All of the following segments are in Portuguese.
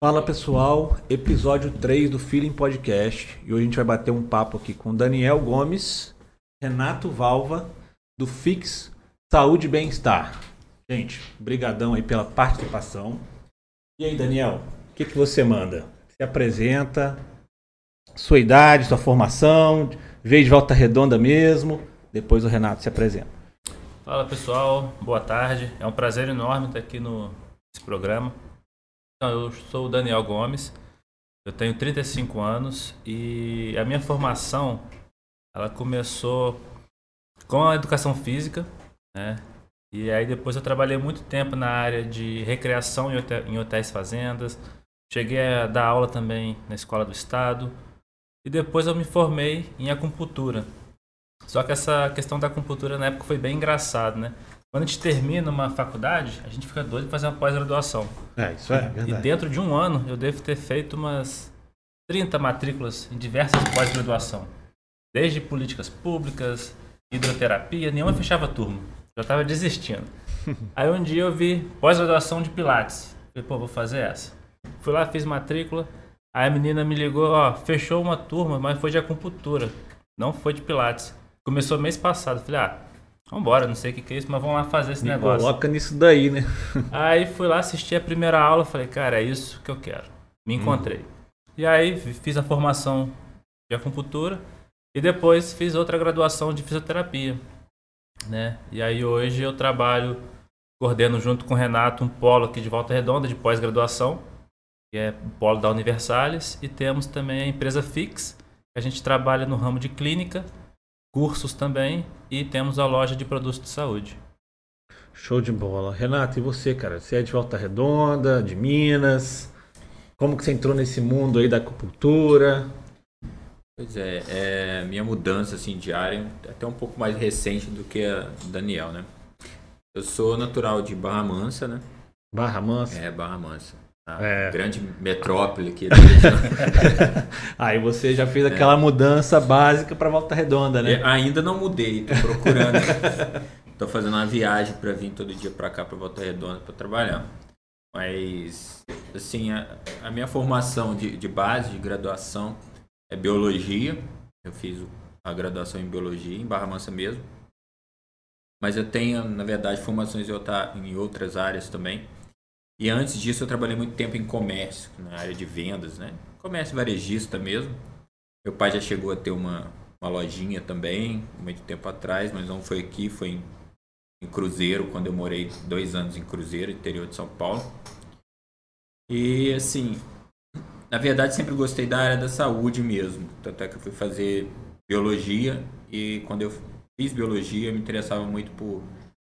Fala pessoal, episódio 3 do Feeling Podcast. E hoje a gente vai bater um papo aqui com Daniel Gomes, Renato Valva, do Fix Saúde e Bem-Estar. Gente, brigadão aí pela participação. E aí, Daniel, o que, que você manda? Se apresenta, sua idade, sua formação, veio de volta redonda mesmo. Depois o Renato se apresenta. Fala pessoal, boa tarde. É um prazer enorme estar aqui no, nesse programa. Então, eu sou o Daniel Gomes, eu tenho 35 anos e a minha formação ela começou com a educação física, né? E aí depois eu trabalhei muito tempo na área de recreação em hotéis fazendas. Cheguei a dar aula também na escola do estado. E depois eu me formei em acupuntura. Só que essa questão da acupuntura na época foi bem engraçado, né? Quando a gente termina uma faculdade, a gente fica doido de fazer uma pós-graduação. É, isso é verdade. E dentro de um ano, eu devo ter feito umas 30 matrículas em diversas pós-graduação. Desde políticas públicas, hidroterapia, nenhuma fechava turma. Já estava desistindo. Aí um dia eu vi pós-graduação de Pilates. Falei, pô, vou fazer essa. Fui lá, fiz matrícula. Aí a menina me ligou, ó, fechou uma turma, mas foi de acupuntura. Não foi de Pilates. Começou mês passado. Falei, ah, Vambora, não sei o que, que é isso, mas vamos lá fazer esse Me negócio. Coloca nisso daí, né? Aí fui lá assistir a primeira aula, falei, cara, é isso que eu quero. Me encontrei. Hum. E aí fiz a formação de acupuntura e depois fiz outra graduação de fisioterapia, né? E aí hoje eu trabalho, coordeno junto com o Renato um polo aqui de Volta Redonda de pós-graduação, que é o polo da Universalis, e temos também a empresa Fix, que a gente trabalha no ramo de clínica cursos também e temos a loja de produtos de saúde. Show de bola. Renato, e você, cara? Você é de Volta Redonda, de Minas? Como que você entrou nesse mundo aí da acupuntura? Pois é, é minha mudança assim diária é até um pouco mais recente do que a do Daniel, né? Eu sou natural de Barra Mansa, né? Barra Mansa? É, Barra Mansa. É. Grande metrópole aqui. Aí você já fez aquela é. mudança básica para Volta Redonda, né? ainda não mudei, tô procurando. tô fazendo uma viagem para vir todo dia para cá para Volta Redonda para trabalhar. Mas assim, a, a minha formação de, de, base, de graduação é biologia. Eu fiz a graduação em biologia em Barra Mansa mesmo. Mas eu tenho, na verdade, formações em, outra, em outras áreas também e antes disso eu trabalhei muito tempo em comércio, na área de vendas, né? Comércio varejista mesmo. Meu pai já chegou a ter uma, uma lojinha também, muito tempo atrás, mas não foi aqui, foi em, em Cruzeiro, quando eu morei dois anos em Cruzeiro, interior de São Paulo. E assim, na verdade sempre gostei da área da saúde mesmo. Tanto é que eu fui fazer biologia e quando eu fiz biologia eu me interessava muito por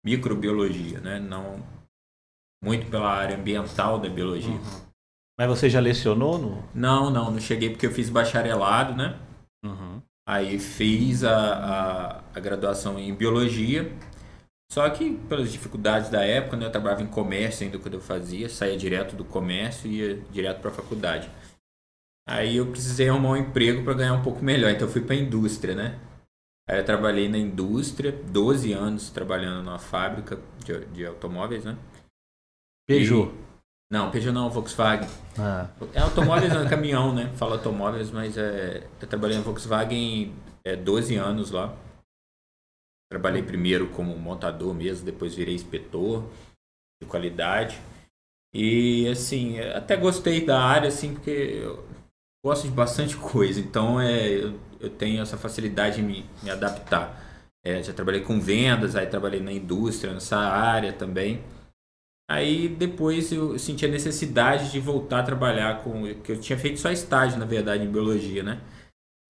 microbiologia, né? Não muito pela área ambiental da biologia. Uhum. Mas você já lecionou no? Não, não, não cheguei porque eu fiz bacharelado, né? Uhum. Aí fiz a, a, a, graduação em biologia. Só que pelas dificuldades da época, né, eu trabalhava em comércio ainda quando eu fazia, saía direto do comércio e ia direto para a faculdade. Aí eu precisei arrumar um emprego para ganhar um pouco melhor, então eu fui para a indústria, né? Aí eu trabalhei na indústria, 12 anos trabalhando numa fábrica de, de automóveis, né? Peugeot. E... Não, Peugeot não, Volkswagen. Ah. É automóveis, é caminhão, né? Fala automóveis, mas é, eu trabalhei na Volkswagen é, 12 anos lá. Trabalhei primeiro como montador mesmo, depois virei inspetor de qualidade. E assim, até gostei da área, assim, porque eu gosto de bastante coisa. Então é, eu, eu tenho essa facilidade de me, me adaptar. É, já trabalhei com vendas, aí trabalhei na indústria, nessa área também. Aí depois eu senti a necessidade de voltar a trabalhar com. que eu tinha feito só estágio, na verdade, em biologia, né?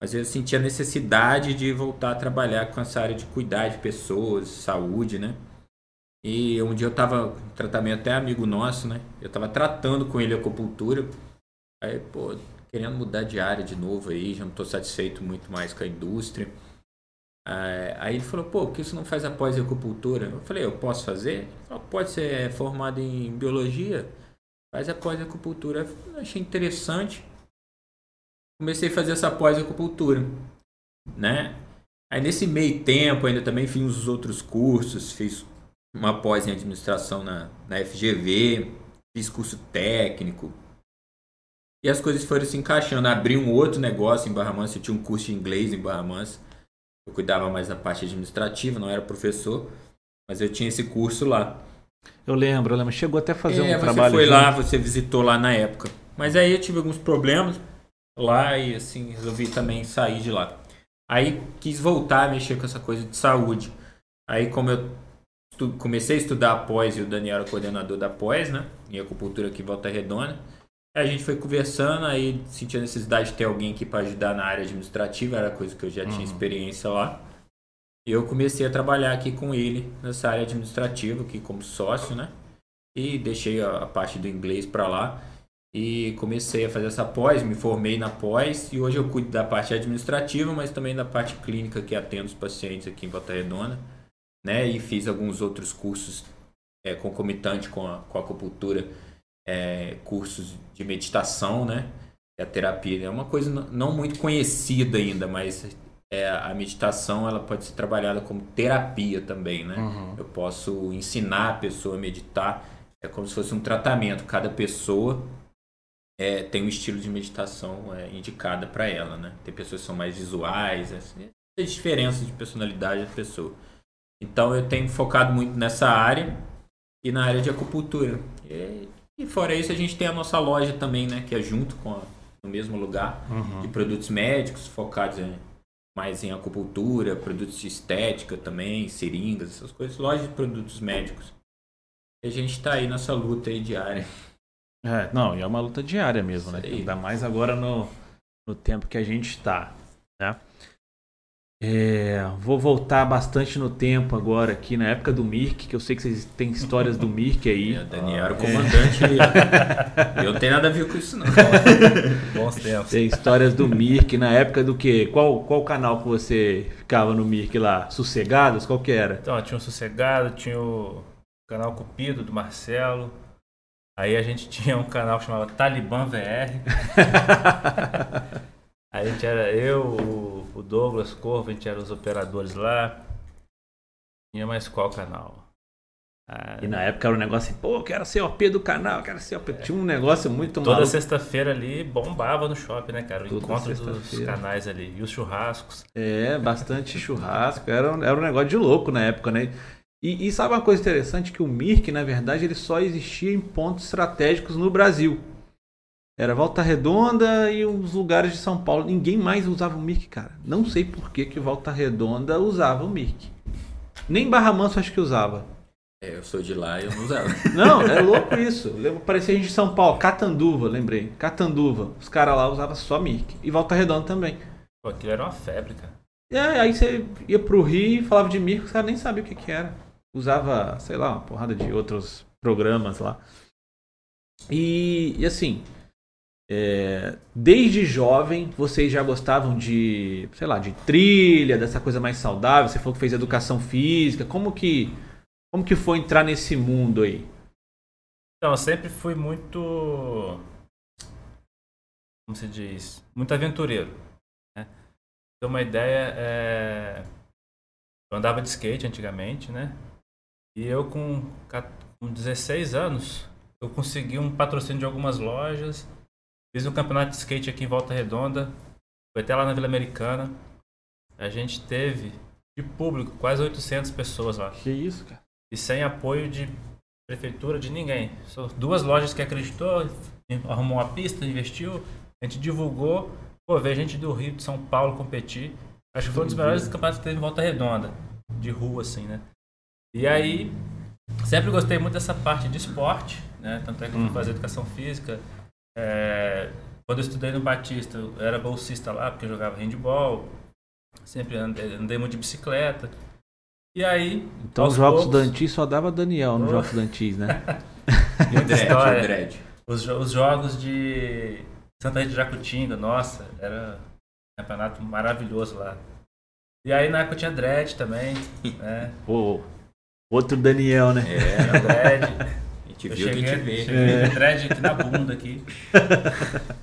Mas eu senti a necessidade de voltar a trabalhar com essa área de cuidar de pessoas, saúde, né? E um dia eu estava tratamento até amigo nosso, né? Eu estava tratando com ele acupuntura. Aí, pô, querendo mudar de área de novo aí, já não estou satisfeito muito mais com a indústria. É, aí ele falou, pô, por que você não faz a pós-acupuntura? Eu falei, eu posso fazer? Ele pode ser formado em biologia, faz a pós-acupuntura. Achei interessante. Comecei a fazer essa pós-acupuntura, né? Aí nesse meio tempo ainda também fiz uns outros cursos, fiz uma pós em administração na, na FGV, fiz curso técnico, E as coisas foram se encaixando. Abri um outro negócio em Barra Mansa. Eu tinha um curso de inglês em Barra Mansa. Eu cuidava mais da parte administrativa, não era professor. Mas eu tinha esse curso lá. Eu lembro, eu lembro. Chegou até a fazer é, um você trabalho. foi junto. lá, você visitou lá na época. Mas aí eu tive alguns problemas lá e assim, resolvi também sair de lá. Aí quis voltar a mexer com essa coisa de saúde. Aí como eu comecei a estudar a pós e o Daniel era coordenador da pós, né? Em acupuntura aqui em Volta Redonda. Aí a gente foi conversando, aí senti a necessidade de ter alguém aqui para ajudar na área administrativa, era coisa que eu já tinha experiência lá. E eu comecei a trabalhar aqui com ele nessa área administrativa, aqui como sócio, né? E deixei a, a parte do inglês para lá e comecei a fazer essa pós, me formei na pós e hoje eu cuido da parte administrativa, mas também da parte clínica que atendo os pacientes aqui em Volta Redonda, né? E fiz alguns outros cursos é, concomitante com a, com a acupuntura, é, cursos de meditação, né? A terapia é uma coisa não muito conhecida ainda, mas é, a meditação ela pode ser trabalhada como terapia também, né? Uhum. Eu posso ensinar a pessoa a meditar, é como se fosse um tratamento. Cada pessoa é, tem um estilo de meditação é, indicada para ela, né? Tem pessoas que são mais visuais, assim, tem diferenças de personalidade da pessoa. Então eu tenho focado muito nessa área e na área de acupuntura. E, e fora isso a gente tem a nossa loja também, né? Que é junto com a, no mesmo lugar de produtos médicos focados em, mais em acupuntura, produtos de estética também, seringas, essas coisas, loja de produtos médicos. E a gente tá aí nessa luta aí diária. É, não, e é uma luta diária mesmo, né? Ainda mais agora no, no tempo que a gente está, né? É, vou voltar bastante no tempo agora aqui, na época do Mirk, que eu sei que vocês têm histórias do Mirk aí. O Daniel era o É. comandante. eu não tenho nada a ver com isso, não. Bons tempos. Tem histórias do Mirk na época do quê? Qual, qual canal que você ficava no Mirk lá? Sossegados? Qual que era? Então, tinha o Sossegado, tinha o canal Cupido do Marcelo. Aí a gente tinha um canal que chamava Talibã VR. A gente era eu, o- Douglas Corvo, a gente era os operadores lá. Tinha mais qual canal? Ah, E na época era um negócio assim, pô, quero ser OP do canal, quero ser OP. Tinha um negócio muito Toda maluco. sexta-feira ali bombava no shopping, né, cara? O Toda encontro dos canais ali. E os churrascos. É, bastante churrasco. Era, um- era um negócio de louco na época, né? E, e sabe uma coisa interessante? Que o Mirk, na verdade, ele só existia em pontos estratégicos no Brasil. Era Volta Redonda e os lugares de São Paulo. Ninguém mais usava o Mirk, cara. Não sei por que, que Volta Redonda usava o Mirk. Nem Barra Manso acho que usava. É, eu sou de lá e eu não usava. Não, é louco isso. Lembra- Parecia gente de São Paulo. Catanduva, lembrei. Catanduva. Os caras lá usavam só Mirk. E Volta Redonda também. Pô, aquilo era uma febre, cara. E aí, você ia pro Rio e falava de Mirko, os caras nem sabiam o que, que era. Usava, sei lá, uma porrada de outros programas lá. E, e assim, é, desde jovem vocês já gostavam de, sei lá, de trilha, dessa coisa mais saudável. Você falou que fez educação física. Como que, como que foi entrar nesse mundo aí? Então, eu sempre fui muito. Como se diz? Muito aventureiro. Né? Ter uma ideia, é... eu andava de skate antigamente, né? E eu, com 16 anos, eu consegui um patrocínio de algumas lojas. Fiz um campeonato de skate aqui em Volta Redonda. Foi até lá na Vila Americana. A gente teve de público quase 800 pessoas lá Que isso, cara? e sem apoio de prefeitura de ninguém. Só duas lojas que acreditou, arrumou uma pista, investiu, a gente divulgou, pô, veio gente do Rio, de São Paulo competir. Acho que foi um dos melhores campeonatos que teve em Volta Redonda, de rua assim, né? E aí, sempre gostei muito dessa parte de esporte, né? Tanto é que eu fui fazer educação física. É, quando eu estudei no Batista, eu era bolsista lá, porque eu jogava handball. Sempre andei, andei muito de bicicleta. E aí, Então os jogos poucos- estudantis só dava Daniel nos Oh. jogos estudantis, né? E o dread, História. o dread. Os, os jogos de Santa Rita de Jacutinga, nossa, era um campeonato maravilhoso lá. E aí na época tinha dread também, né? Pô, outro Daniel, né? É, Tinha dread. gente Eu viu a gente vê. cheguei com dread aqui na bunda aqui.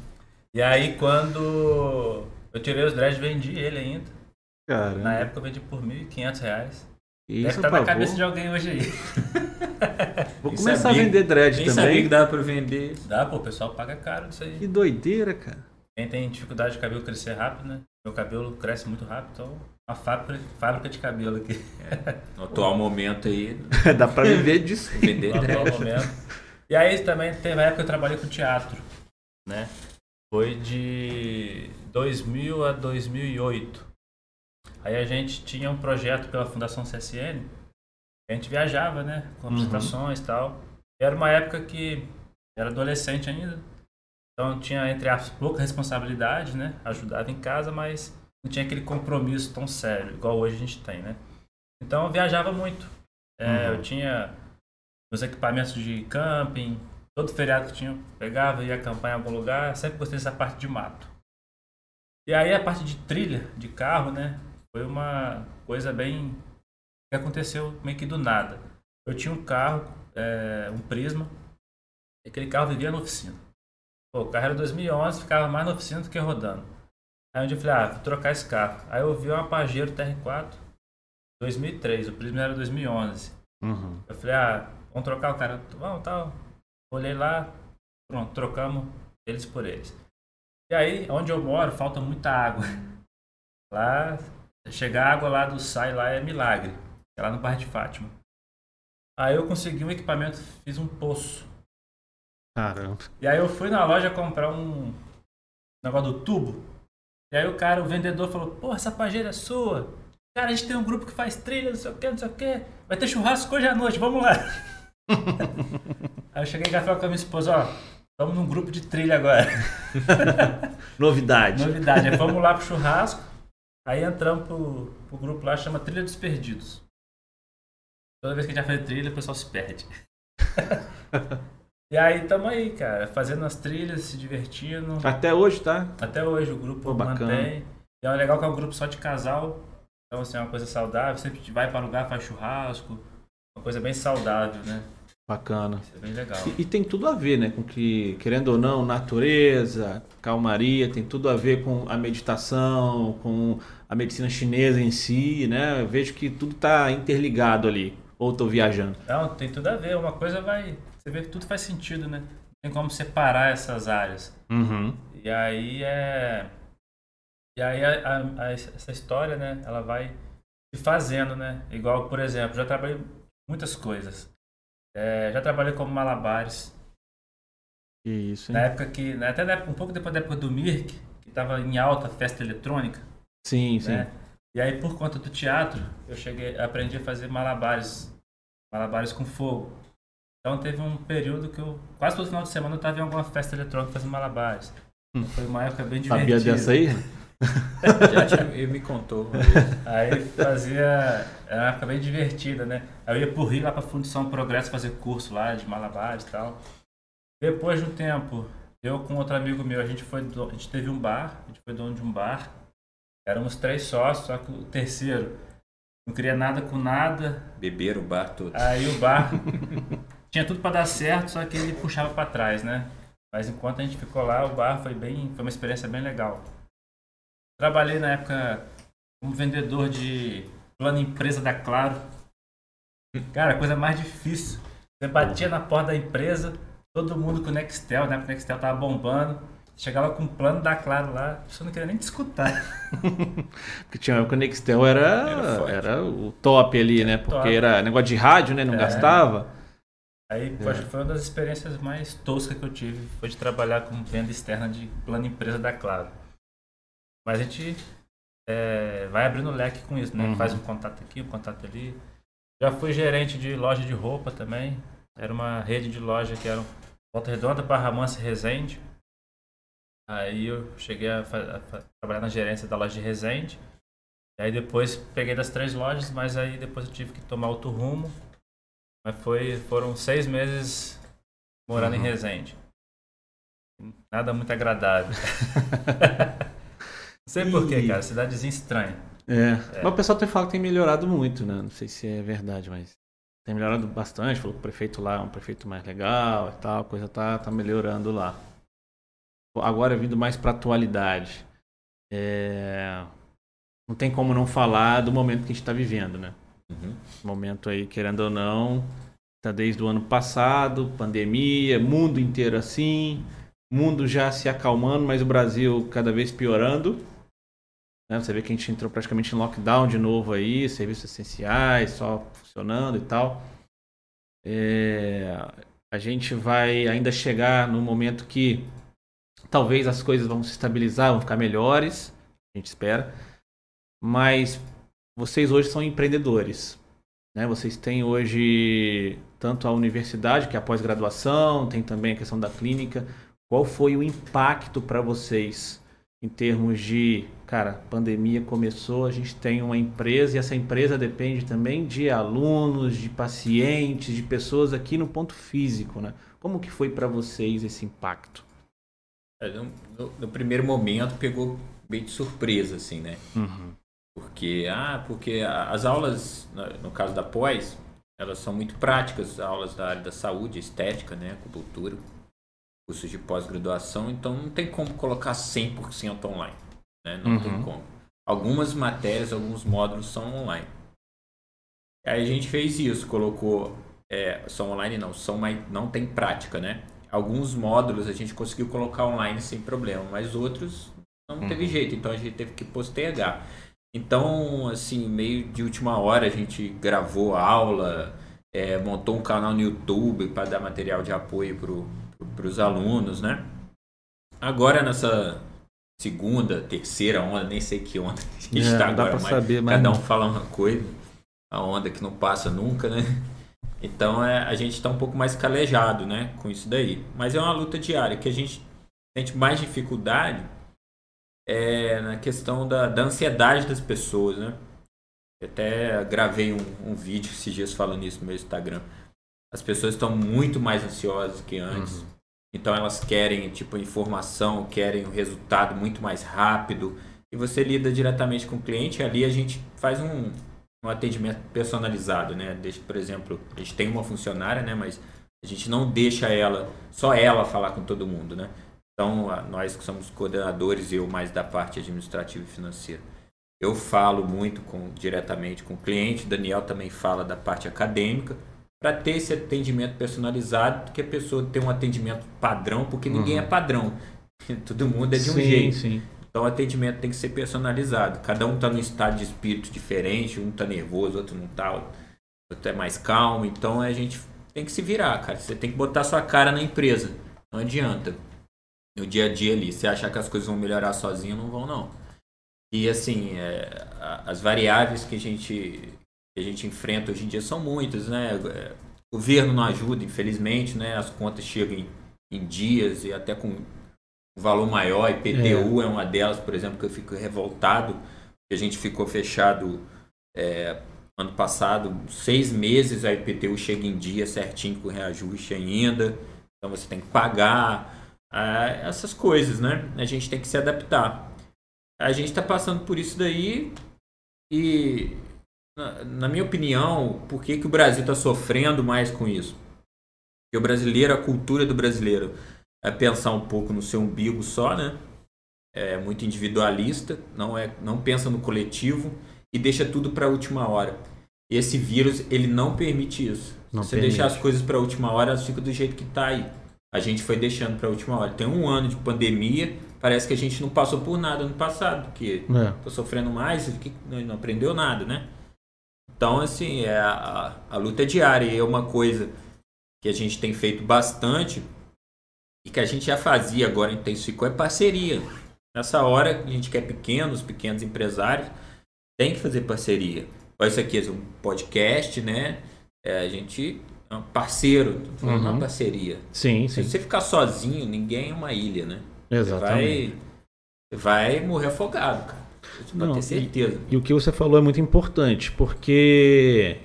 E aí quando eu tirei os dread, vendi ele ainda. Cara, Na época eu vendi por 1.500 reais. Isso, Deve estar pô, na cabeça de alguém hoje aí. vou começar sabia- a vender dread Nem sabia também. que dava pra vender. Dá, pô, o pessoal paga caro isso aí. Que doideira, cara. Quem tem dificuldade de cabelo crescer rápido, né? Meu cabelo cresce muito rápido, então uma fábrica, fábrica de cabelo aqui. No atual momento aí, Dá pra viver disso. vender no atual momento. E aí também teve a época que eu trabalhei com teatro, né? Foi de 2000 a 2008. Aí a gente tinha um projeto pela Fundação CSN, a gente viajava, né? Com apresentações e tal. E era uma época que era adolescente ainda, então tinha, entre aspas, pouca responsabilidade, né? Ajudava em casa, mas não tinha aquele compromisso tão sério, igual hoje a gente tem, né? Então eu viajava muito. É, Uhum. Eu tinha os equipamentos de camping, todo feriado que tinha, eu pegava, ia acampar em algum lugar, sempre gostei dessa parte de mato. E aí a parte de trilha, de carro, né? Foi uma coisa bem. que aconteceu meio que do nada. Eu tinha um carro, é, um Prisma, e aquele carro vivia na oficina. Pô, o carro era 2011, ficava mais na oficina do que rodando. Aí dia eu falei, ah, vou trocar esse carro. Aí eu vi uma Pajero TR4 2003, o Prisma era 2011. Uhum. Eu falei, ah, vamos trocar o cara. Vamos, tal. Olhei lá, pronto, trocamos eles por eles. E aí, onde eu moro, falta muita água. Lá, chegar a água lá do SAI lá é milagre. É lá no bairro de Fátima. Aí eu consegui um equipamento, fiz um poço. Caramba. E aí eu fui na loja comprar um negócio do tubo. E aí o cara, o vendedor falou, pô, essa pajeira é sua. Cara, a gente tem um grupo que faz trilha, não sei o que, não sei o que. Vai ter churrasco hoje à noite, vamos lá. aí eu cheguei e falei com a minha esposa, ó, estamos num grupo de trilha agora. Novidade. Novidade, aí vamos lá pro churrasco. Aí entramos pro, pro grupo lá, chama Trilha dos Perdidos. Toda vez que a gente vai fazer trilha, o pessoal se perde. e aí tamo aí, cara, fazendo as trilhas, se divertindo. Até hoje, tá? Até hoje o grupo Pô, mantém. E é legal que é um grupo só de casal. Então, assim, é uma coisa saudável. Sempre vai para lugar, faz churrasco. Uma coisa bem saudável, né? Bacana. Isso é bem legal. E, e tem tudo a ver, né? Com que, querendo ou não, natureza, calmaria, tem tudo a ver com a meditação, com a medicina chinesa em si, né? Eu vejo que tudo tá interligado ali. Ou tô viajando. Não, tem tudo a ver. Uma coisa vai. Você vê que tudo faz sentido, né? Não tem como separar essas áreas. Uhum. E aí é. E aí a- a- a- essa história, né? Ela vai se fazendo, né? Igual, por exemplo, já trabalhei muitas coisas. É, já trabalhei como malabares. Que isso, hein? Na época que. né, Até na época, um pouco depois da época do Mirk, que estava em alta festa eletrônica. Sim, sim. né? E aí, por conta do teatro, eu cheguei, aprendi a fazer malabares. Malabares com fogo. Então teve um período que eu. Quase todo final de semana eu estava em alguma festa eletrônica fazendo malabares. Hum. Foi uma época bem divertida. Sabia dessa aí? Já tinha, ele me contou. Aí fazia. Era uma época bem divertida, né? Aí eu ia pro Rio lá pra Fundição Progresso fazer curso lá de malabares e tal. Depois de um tempo, eu com outro amigo meu, a gente foi. do- A gente teve um bar, a gente foi dono de um bar. Éramos três sócios, só que o terceiro não queria nada com nada. Beberam o bar todo. Aí o bar tinha tudo pra dar certo, só que ele puxava pra trás, né? Mas enquanto a gente ficou lá, o bar foi bem, foi uma experiência bem legal. Trabalhei na época como vendedor de plano empresa da Claro. Cara, a coisa mais difícil. Você batia na porta da empresa, todo mundo com o Nextel, né? Porque o Nextel tava bombando. Chegava com o plano da Claro lá, você não queria nem te escutar. Porque tinha uma época que o Nextel era, Era era o top ali, né? Porque top. era negócio de rádio, né? Não É. gastava. Aí, pô, acho que foi uma das experiências mais toscas que eu tive, foi de trabalhar com venda externa de plano empresa da Claro. Mas a gente é, vai abrindo leque com isso, né? Uhum. Faz um contato aqui, um contato ali. Já fui gerente de loja de roupa também. Era uma rede de loja que era Volta Redonda, Barra Mansa e Resende. Aí eu cheguei a, a fa- trabalhar na gerência da loja de Resende. E aí depois peguei das três lojas, mas aí depois eu tive que tomar outro rumo. Mas foi, foram seis meses morando Uhum. em Resende. Nada muito agradável. Não sei porquê, E- cara. Cidadezinha estranha. É. Mas o pessoal tem falado que tem melhorado muito, né? Não sei se é verdade, mas tem melhorado bastante. Falou que o prefeito lá é um prefeito mais legal e tal, a coisa tá, tá melhorando lá. Agora vindo mais pra atualidade. É, Não tem como não falar do momento que a gente tá vivendo, né? Uhum. Momento aí, querendo ou não, tá desde o ano passado, pandemia, mundo inteiro assim, mundo já se acalmando, mas o Brasil cada vez piorando. Né? Você vê que a gente entrou praticamente em lockdown de novo aí, serviços essenciais só funcionando e tal. É, a gente vai ainda chegar no momento que talvez as coisas vão se estabilizar, vão ficar melhores, a gente espera. Mas vocês hoje são empreendedores. Né? Vocês têm hoje tanto a universidade, que é a pós-graduação, tem também a questão da clínica. Qual foi o impacto para vocês em termos de, cara, pandemia começou, a gente tem uma empresa e essa empresa depende também de alunos, de pacientes, de pessoas aqui no ponto físico, né? Como que foi para vocês esse impacto? É, no, no, no, primeiro momento pegou bem de surpresa, assim, né? Uhum. Porque, ah, porque as aulas, no caso da pós, elas são muito práticas, aulas da área da saúde, estética, né, acupuntura, cursos de pós-graduação, então não tem como colocar 100% online, né? Não uhum. tem como. Algumas matérias, alguns módulos são online. Aí a gente fez isso, colocou, é, são online não, são mais, não tem prática, né? Alguns módulos a gente conseguiu colocar online sem problema, mas outros não uhum. teve jeito, então a gente teve que postergar. Então, assim, meio de última hora a gente gravou aula, é, montou um canal no YouTube para dar material de apoio para os alunos, né? Agora nessa segunda, terceira onda, nem sei que onda a gente está é, agora, mas saber, mas cada um fala uma coisa, a onda que não passa nunca, né? Então é, a gente está um pouco mais calejado, né, com isso daí. Mas é uma luta diária que a gente sente mais dificuldade é, na questão da, da ansiedade das pessoas, né? Eu até gravei um, um, vídeo esses dias falando isso no meu Instagram. As pessoas estão muito mais ansiosas que antes. Uhum. Então elas querem, tipo, informação, querem o um resultado muito mais rápido. E você lida diretamente com o cliente. Ali a gente faz um, um atendimento personalizado, né? Deixa, por exemplo, a gente tem uma funcionária, né? Mas a gente não deixa ela, só ela falar com todo mundo, né? Então, nós que somos coordenadores, eu mais da parte administrativa e financeira. Eu falo muito com, diretamente com o cliente, Daniel também fala da parte acadêmica, para ter esse atendimento personalizado, que a pessoa tem um atendimento padrão, porque ninguém é uhum. padrão. Todo mundo é de um sim, jeito. Sim. Então o atendimento tem que ser personalizado. Cada um está num estado de espírito diferente, um está nervoso, outro não está, outro é mais calmo. Então a gente tem que se virar, cara. Você tem que botar sua cara na empresa. Não adianta no dia a dia ali. Se achar que as coisas vão melhorar sozinho, não vão não. E assim, é, as variáveis que a gente que a gente enfrenta hoje em dia são muitas, né? É, o governo não ajuda, infelizmente, né? As contas chegam em, em dias e até com um valor maior. IPTU é. é uma delas, por exemplo, que eu fico revoltado. A gente ficou fechado é, ano passado, seis meses a IPTU chega em dia certinho com reajuste ainda. Então você tem que pagar a essas coisas, né? A gente tem que se adaptar. A gente está passando por isso daí e, na, na, minha opinião, por que, que o Brasil está sofrendo mais com isso? Porque o brasileiro, a cultura do brasileiro é pensar um pouco no seu umbigo só, né? É muito individualista, não é, não pensa no coletivo e deixa tudo para a última hora. Esse vírus ele não permite isso. Não Se você permite. deixar as coisas para a última hora, elas ficam do jeito que está aí a gente foi deixando para a última hora. Tem um ano de pandemia, parece que a gente não passou por nada no passado, porque é. tô sofrendo mais e não aprendeu nada, né? Então, assim, é a, a, luta é diária e é uma coisa que a gente tem feito bastante e que a gente já fazia, agora intensificou, é parceria. Nessa hora, a gente quer pequenos, pequenos empresários, tem que fazer parceria. Olha isso aqui, é um podcast, né? É, a gente parceiro, falando uhum. uma parceria. Sim, sim. Se você ficar sozinho, ninguém é uma ilha, né? Exatamente. Você vai, vai morrer afogado, cara. Você pode ter certeza. E, e, o que você falou é muito importante, porque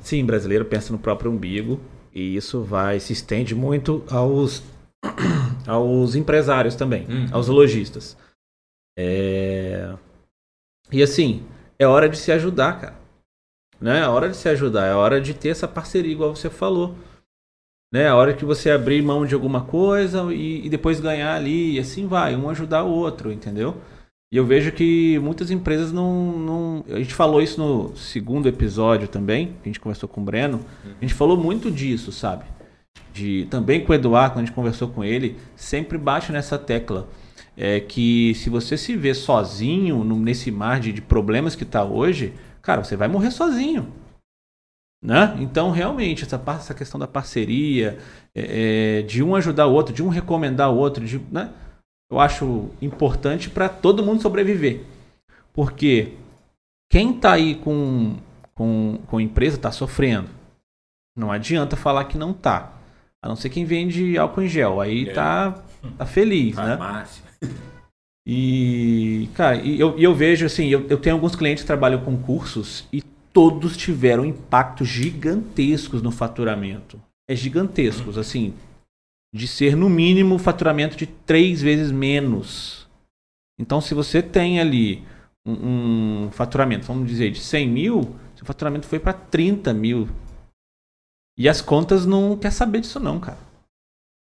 sim, brasileiro pensa no próprio umbigo e isso vai se estende muito aos aos empresários também, uhum. aos lojistas. É... E assim, é hora de se ajudar, cara. Né? É hora de se ajudar, é hora de ter essa parceria, igual você falou. Né? A hora que você abrir mão de alguma coisa e, e depois ganhar ali, e assim vai, um ajudar o outro, entendeu? E eu vejo que muitas empresas não, não. A gente falou isso no segundo episódio também, a gente conversou com o Breno. A gente falou muito disso, sabe? De, também com o Eduardo, quando a gente conversou com ele, sempre bate nessa tecla. É que se você se vê sozinho nesse mar de, de problemas que está hoje, cara, você vai morrer sozinho. Né? Então, realmente, essa, essa questão da parceria, é, é, de um ajudar o outro, de um recomendar o outro, de, né? eu acho importante para todo mundo sobreviver. Porque quem está aí com, com, com empresa está sofrendo. Não adianta falar que não tá. A não ser quem vende álcool em gel. Aí é. tá, tá feliz, né? E, cara, e eu, eu vejo assim, eu, eu tenho alguns clientes que trabalham com cursos e todos tiveram impactos gigantescos no faturamento. É gigantescos, assim, de ser no mínimo faturamento de três vezes menos. Então, se você tem ali um, um faturamento, vamos dizer, de 100 mil, seu faturamento foi para 30 mil. E as contas não quer saber disso não, cara.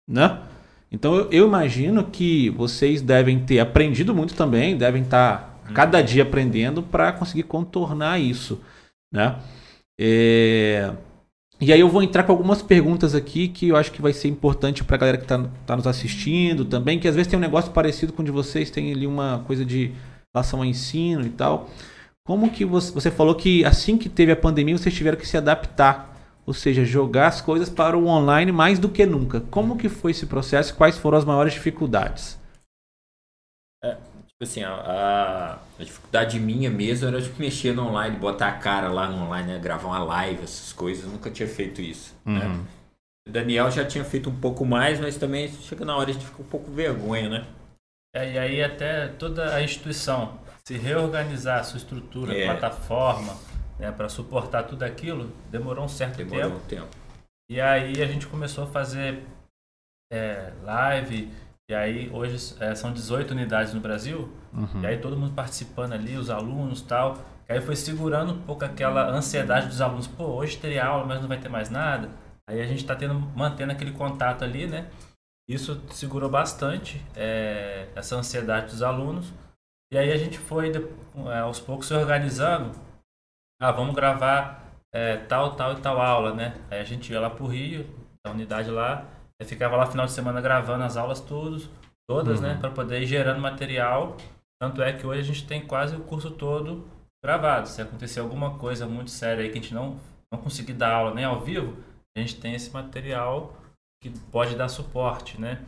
Né? Então, eu, imagino que vocês devem ter aprendido muito também, devem estar tá cada dia aprendendo para conseguir contornar isso, né? É... E aí eu vou entrar com algumas perguntas aqui que eu acho que vai ser importante para a galera que está tá nos assistindo também, que às vezes tem um negócio parecido com o de vocês, tem ali uma coisa de relação ao ensino e tal. Como que você, você falou que assim que teve a pandemia vocês tiveram que se adaptar, ou seja, jogar as coisas para o online mais do que nunca. Como que foi esse processo e quais foram as maiores dificuldades? É, tipo assim, a, a, a, dificuldade minha mesmo era tipo, mexer no online, botar a cara lá no online, né? gravar uma live, essas coisas. Eu nunca tinha feito isso. Né? Uhum. Né? O Daniel já tinha feito um pouco mais, mas também chega na hora a gente fica um pouco vergonha, né? É, e aí até toda a instituição se reorganizar a sua estrutura, é. plataforma, né, para suportar tudo aquilo, demorou um certo demorou tempo. Um tempo. E aí a gente começou a fazer é, live, e aí hoje é, são 18 unidades no Brasil. Uhum. E aí todo mundo participando ali, os alunos tal. E aí foi segurando um pouco aquela ansiedade dos alunos. Pô, hoje teria aula, mas não vai ter mais nada. Aí a gente está tendo, mantendo aquele contato ali, né? Isso segurou bastante é, essa ansiedade dos alunos. E aí a gente foi é, aos poucos se organizando. Ah, vamos gravar é, tal, tal e tal aula, né? Aí a gente ia lá pro Rio, a unidade lá, eu ficava lá final de semana gravando as aulas todos, todas, né, uhum. né? Para poder ir gerando material. Tanto é que hoje a gente tem quase o curso todo gravado. Se acontecer alguma coisa muito séria aí que a gente não, não conseguir dar aula nem ao vivo, a gente tem esse material que pode dar suporte, né?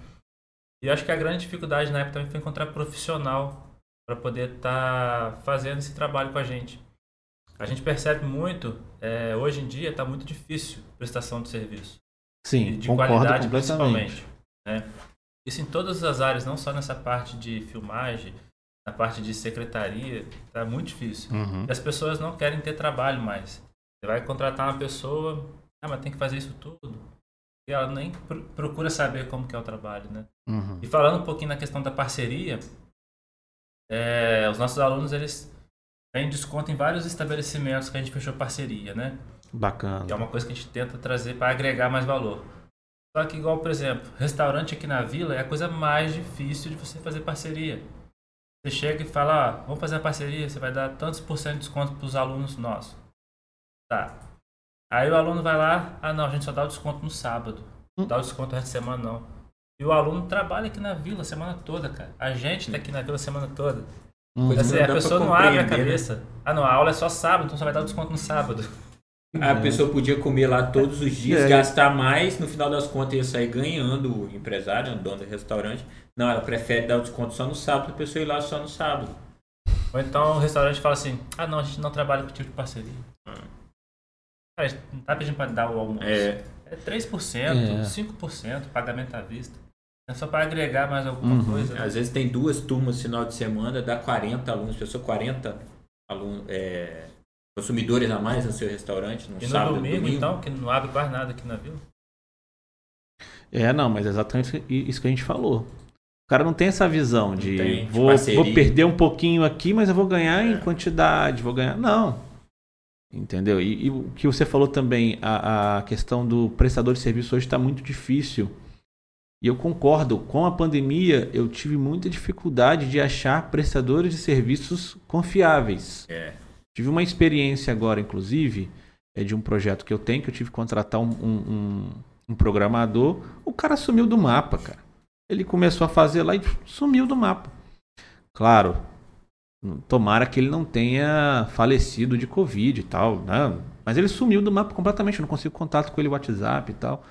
E acho que a grande dificuldade na época também foi encontrar profissional para poder estar tá fazendo esse trabalho com a gente. A gente percebe muito, é, hoje em dia está muito difícil prestação de serviço. Sim, de qualidade principalmente. Né? Isso em todas as áreas, não só nessa parte de filmagem, na parte de secretaria, tá muito difícil. Uhum. E as pessoas não querem ter trabalho mais. Você vai contratar uma pessoa, ah, mas tem que fazer isso tudo. E ela nem procura saber como que é o trabalho, né? Uhum. E falando um pouquinho na questão da parceria, é, os nossos alunos, eles têm desconto em vários estabelecimentos que a gente fechou parceria, né? Bacana. Que é uma coisa que a gente tenta trazer para agregar mais valor. Só que, igual, por exemplo, restaurante aqui na vila é a coisa mais difícil de você fazer parceria. Você chega e fala, ah, vamos fazer a parceria, você vai dar tantos por cento de desconto para os alunos nossos. Tá. Aí o aluno vai lá, ah não, a gente só dá o desconto no sábado. Não hum. dá o desconto de semana, não. E o aluno trabalha aqui na vila a semana toda, cara. A gente tá aqui na vila a semana toda. Hum. Assim, a pessoa não abre a né? cabeça. Ah não, a aula é só sábado, então só vai dar o desconto no sábado. A é. pessoa podia comer lá todos os dias, é. gastar mais, no final das contas ia sair ganhando o empresário, o dono do restaurante. Não, ela prefere dar o desconto só no sábado, a pessoa ir lá só no sábado. Ou então o restaurante fala assim, ah não, a gente não trabalha com tipo de parceria. Hum. Cara, não tá pedindo para dar o almoço. É. É 3%, é. 5%, pagamento à vista. É só para agregar mais alguma uhum. coisa. Né? Às vezes tem duas turmas no final de semana, dá 40 alunos, pessoa 40 alunos, é, consumidores a mais no seu restaurante no, e no sábado domingo, domingo, então, que não abre quase nada aqui na vila. É, não, mas é exatamente isso que a gente falou. O cara não tem essa visão de tem, vou, vou, perder um pouquinho aqui, mas eu vou ganhar é. em quantidade, vou ganhar. Não. Entendeu? E, e o que você falou também, a, a questão do prestador de serviço hoje está muito difícil. E eu concordo, com a pandemia eu tive muita dificuldade de achar prestadores de serviços confiáveis. É. Tive uma experiência agora, inclusive, é de um projeto que eu tenho, que eu tive que contratar um, um, um, um programador. O cara sumiu do mapa, cara. Ele começou a fazer lá e sumiu do mapa. Claro, tomara que ele não tenha falecido de Covid e tal, né? Mas ele sumiu do mapa completamente, eu não consigo contato com ele no WhatsApp e tal.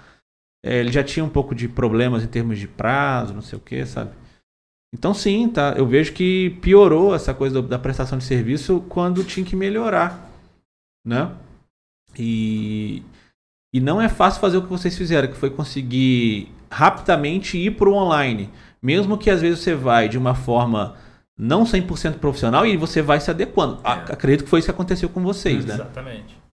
É, ele já tinha um pouco de problemas em termos de prazo, não sei o que, sabe? Então sim, tá. Eu vejo que piorou essa coisa da prestação de serviço quando tinha que melhorar, né? E, e não é fácil fazer o que vocês fizeram, que foi conseguir rapidamente ir para o online. Mesmo que às vezes você vai de uma forma não 100% profissional e você vai se adequando. É. Acredito que foi isso que aconteceu com vocês, né? Exatamente.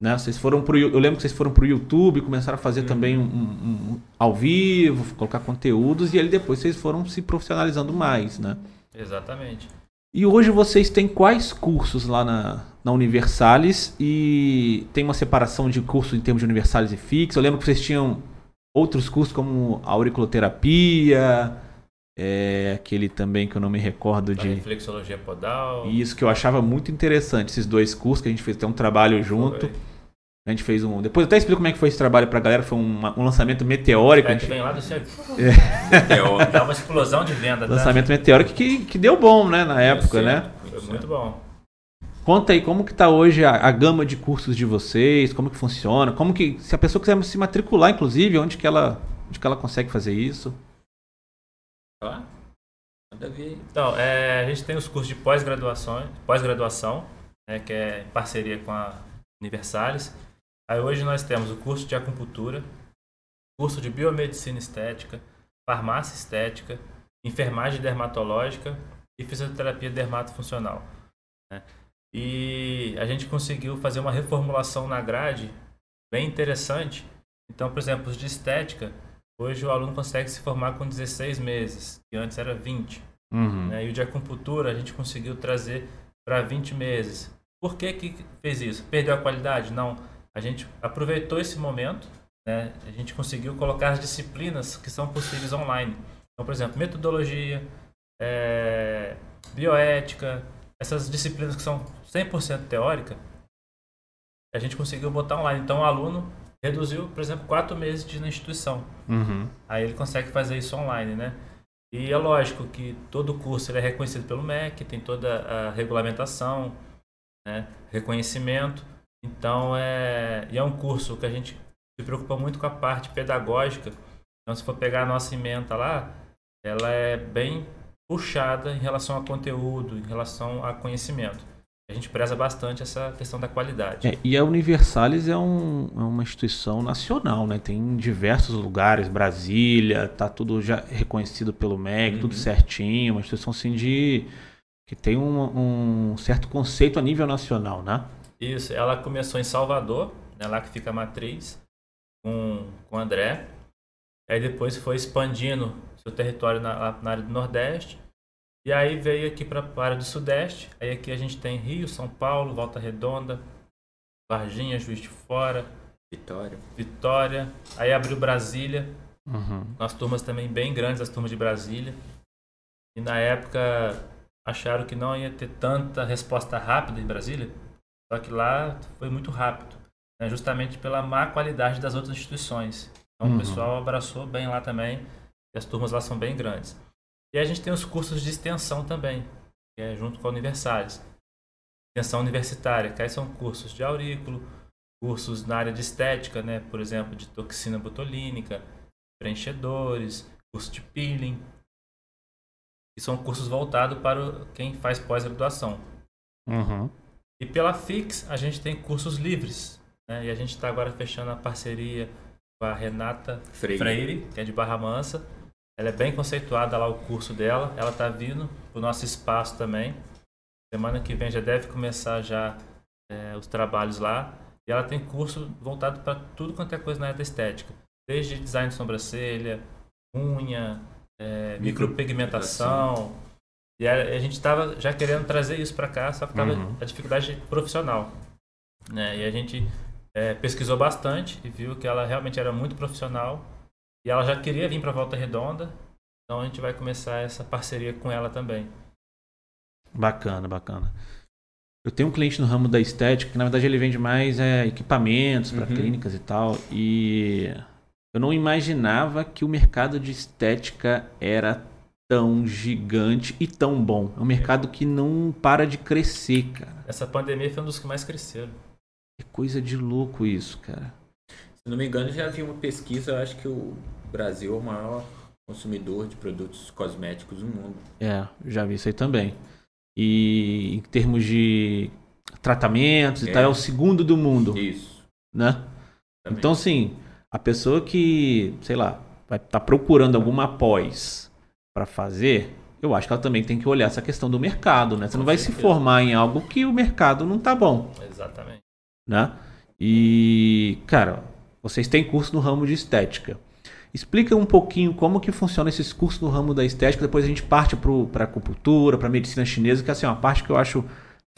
Né? Vocês foram pro, eu lembro que vocês foram para o YouTube, começaram a fazer uhum. também um, um, um, ao vivo, colocar conteúdos e aí depois vocês foram se profissionalizando mais, né? Exatamente. E hoje vocês têm quais cursos lá na, na Universalis e tem uma separação de cursos em termos de Universalis e Fix? Eu lembro que vocês tinham outros cursos como auriculoterapia, é, aquele também que eu não me recordo da de. Reflexologia podal. Isso que eu achava muito interessante, esses dois cursos que a gente fez até um trabalho junto. Foi. A gente fez um. Depois eu até explico como é que foi esse trabalho pra galera. Foi um, um lançamento meteórico. É, gente... que vem lá do céu. É. Dá uma explosão de venda. Tá? Lançamento meteórico que, que deu bom, né? Na época, né? Foi muito bom. Conta aí como que tá hoje a, a, gama de cursos de vocês, como que funciona, como que. Se a pessoa quiser se matricular, inclusive, onde que ela, onde que ela consegue fazer isso? Ah, Então, é, a gente tem os cursos de pós-graduação, pós-graduação, né, que é em parceria com a Universalis. Aí hoje nós temos o curso de acupuntura, curso de biomedicina estética, farmácia estética, enfermagem dermatológica e fisioterapia dermatofuncional. Né? E a gente conseguiu fazer uma reformulação na grade bem interessante. Então, por exemplo, os de estética, hoje o aluno consegue se formar com 16 meses, que antes era 20. Uhum. Né? E o de acupuntura a gente conseguiu trazer para 20 meses. Por que, que fez isso? Perdeu a qualidade? Não a gente aproveitou esse momento, né? A gente conseguiu colocar as disciplinas que são possíveis online. Então, por exemplo, metodologia, é, bioética, essas disciplinas que são 100% teórica, a gente conseguiu botar online. Então, o aluno reduziu, por exemplo, quatro meses de na instituição. Uhum. Aí ele consegue fazer isso online, né? E é lógico que todo curso é reconhecido pelo MEC, tem toda a regulamentação, né? reconhecimento. Então, é, e é um curso que a gente se preocupa muito com a parte pedagógica. Então, se for pegar a nossa emenda lá, ela é bem puxada em relação a conteúdo, em relação a conhecimento. A gente preza bastante essa questão da qualidade. É, e a Universalis é, um, é, uma instituição nacional, né? Tem em diversos lugares, Brasília, tá tudo já reconhecido pelo MEC, uhum. tudo certinho, uma instituição assim de que tem um, um certo conceito a nível nacional, né? Isso, ela começou em Salvador, né, lá que fica a matriz, com, com o André. Aí depois foi expandindo seu território na, na área do Nordeste. E aí veio aqui para a área do Sudeste. Aí aqui a gente tem Rio, São Paulo, Volta Redonda, Varginha, Juiz de Fora. Vitória. Vitória. Aí abriu Brasília. Uhum. Umas turmas também bem grandes, as turmas de Brasília. E na época acharam que não ia ter tanta resposta rápida em Brasília. Só que lá foi muito rápido, né? justamente pela má qualidade das outras instituições. Então uhum. o pessoal abraçou bem lá também, e as turmas lá são bem grandes. E a gente tem os cursos de extensão também, que é junto com a Universales. Extensão universitária, que aí são cursos de aurículo, cursos na área de estética, né? por exemplo, de toxina botulínica, preenchedores, curso de peeling. E são cursos voltados para quem faz pós-graduação. Uhum. E pela Fix a gente tem cursos livres. Né? E a gente está agora fechando a parceria com a Renata Freire. Freire, que é de Barra Mansa. Ela é bem conceituada lá o curso dela. Ela está vindo para o nosso espaço também. Semana que vem já deve começar já é, os trabalhos lá. E ela tem curso voltado para tudo quanto é coisa na área estética. Desde design de sobrancelha, unha, é, micropigmentação e a, gente estava já querendo trazer isso para cá, só que estava uhum. a dificuldade profissional. Né? E a gente é, pesquisou bastante e viu que ela realmente era muito profissional E ela já queria vir para Volta Redonda, então a gente vai começar essa parceria com ela também. Bacana, bacana. Eu tenho um cliente no ramo da estética que na verdade ele vende mais é, equipamentos para Uhum. clínicas e tal. E eu não imaginava que o mercado de estética era tão gigante e tão bom. É um mercado que não para de crescer, cara. Essa pandemia foi um dos que mais cresceram. É coisa de louco isso, cara. Se não me engano, já vi uma pesquisa, eu acho que o Brasil é o maior consumidor de produtos cosméticos do mundo. É, já vi isso aí também. E em termos de tratamentos e É. tal, é o segundo do mundo, Isso. né? também. Então, assim, a pessoa que, sei lá, vai estar procurando alguma pós para fazer, eu acho que ela também tem que olhar essa questão do mercado, né? Você não Com vai se certeza. formar em algo que o mercado não tá bom, Exatamente. né? E, cara, vocês têm curso no ramo de estética. Explica um pouquinho como que funciona esses cursos no ramo da estética, depois a gente parte para acupuntura, para medicina chinesa, que assim, é uma parte que eu acho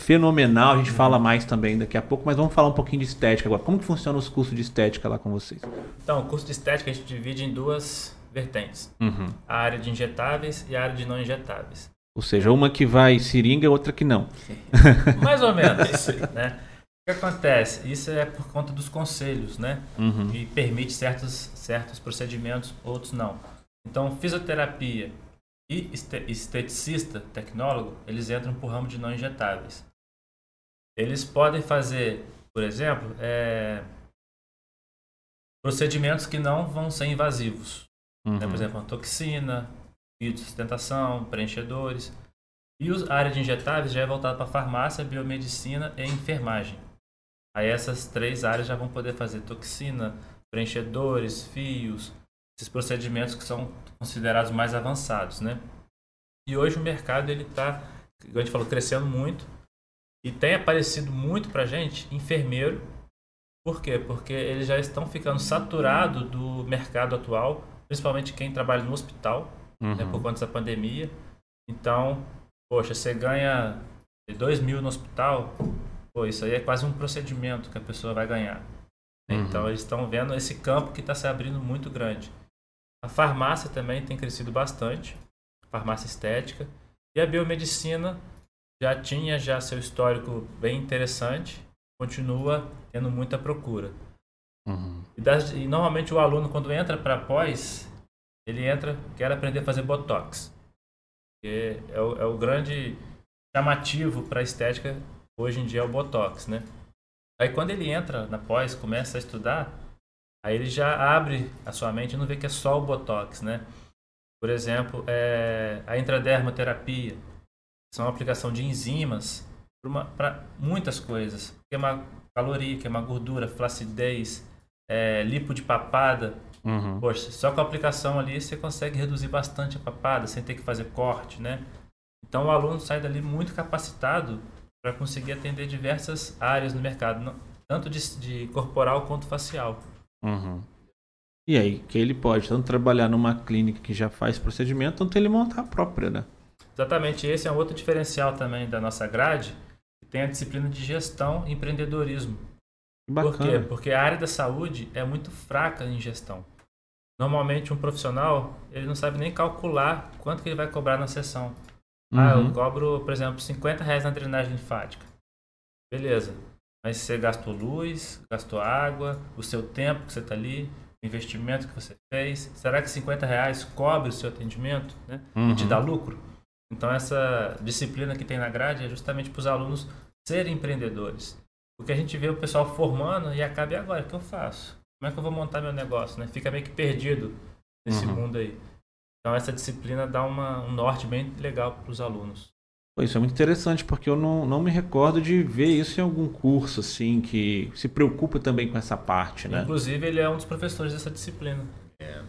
fenomenal, a gente fala mais também daqui a pouco, mas vamos falar um pouquinho de estética agora. Como que funcionam os cursos de estética lá com vocês? Então, o curso de estética a gente divide em duas vertentes. Uhum. A área de injetáveis e a área de não injetáveis. Ou seja, uma que vai seringa, outra que não. Mais ou menos, né? O que acontece? Isso é por conta dos conselhos, né? Uhum. E permite certos, certos procedimentos, outros não. Então, fisioterapia e este- esteticista, tecnólogo, eles entram por ramo de não injetáveis. Eles podem fazer, por exemplo, é, procedimentos que não vão ser invasivos. Uhum. né? Por exemplo, uma toxina, fio de sustentação, preenchedores. E os- a área de injetáveis já é voltada para farmácia, biomedicina e enfermagem. Aí essas três áreas já vão poder fazer toxina, preenchedores, fios, esses procedimentos que são considerados mais avançados, né? E hoje o mercado ele está, como a gente falou, crescendo muito e tem aparecido muito para gente enfermeiro. Por quê? Porque eles já estão ficando saturados do mercado atual, principalmente quem trabalha no hospital, né, Uhum. por conta da pandemia. Então, poxa, você ganha 2 mil no hospital, pô, isso aí é quase um procedimento que a pessoa vai ganhar. Uhum. Então, eles estão vendo esse campo que está se abrindo muito grande. A farmácia também tem crescido bastante, farmácia estética. E a biomedicina já tinha já seu histórico bem interessante, continua tendo muita procura. Uhum. E, das- e normalmente o aluno, quando entra para pós, ele entra, quer aprender a fazer botox. Que é o, é o grande chamativo para a estética hoje em dia é o botox, né? Aí quando ele entra na pós, começa a estudar, aí ele já abre a sua mente e não vê que é só o botox, né? Por exemplo, é, a intradermoterapia, são a aplicação de enzimas para muitas coisas. Queimar caloria, queimar gordura, flacidez, é, lipo de papada. Uhum. Poxa, só com a aplicação ali você consegue reduzir bastante a papada sem ter que fazer corte, né? Então o aluno sai dali muito capacitado para conseguir atender diversas áreas no mercado, tanto de, de corporal quanto facial. Uhum. E aí, que ele pode tanto trabalhar numa clínica que já faz procedimento, tanto ele montar a própria, né? Exatamente, esse é um outro diferencial também da nossa grade, que tem a disciplina de gestão e empreendedorismo. Que Por quê? Bacana. Porque a área da saúde é muito fraca em gestão. Normalmente um profissional, ele não sabe nem calcular quanto que ele vai cobrar na sessão. Ah, eu Uhum. cobro, por exemplo, 50 reais na drenagem linfática. Beleza. Mas você gastou luz, gastou água, o seu tempo que você está ali, o investimento que você fez. Será que 50 reais cobre o seu atendimento né? e te Uhum. dá lucro? Então essa disciplina que tem na grade é justamente para os alunos serem empreendedores. Porque a gente vê o pessoal formando e acaba, e agora? O que eu faço? Como é que eu vou montar meu negócio? Né? Fica meio que perdido nesse Uhum. mundo aí. Então essa disciplina dá uma, um norte bem legal para os alunos. Pô, isso é muito interessante, porque eu não, não me recordo de ver isso em algum curso, assim, que se preocupa também com essa parte, né? Inclusive, ele é um dos professores dessa disciplina.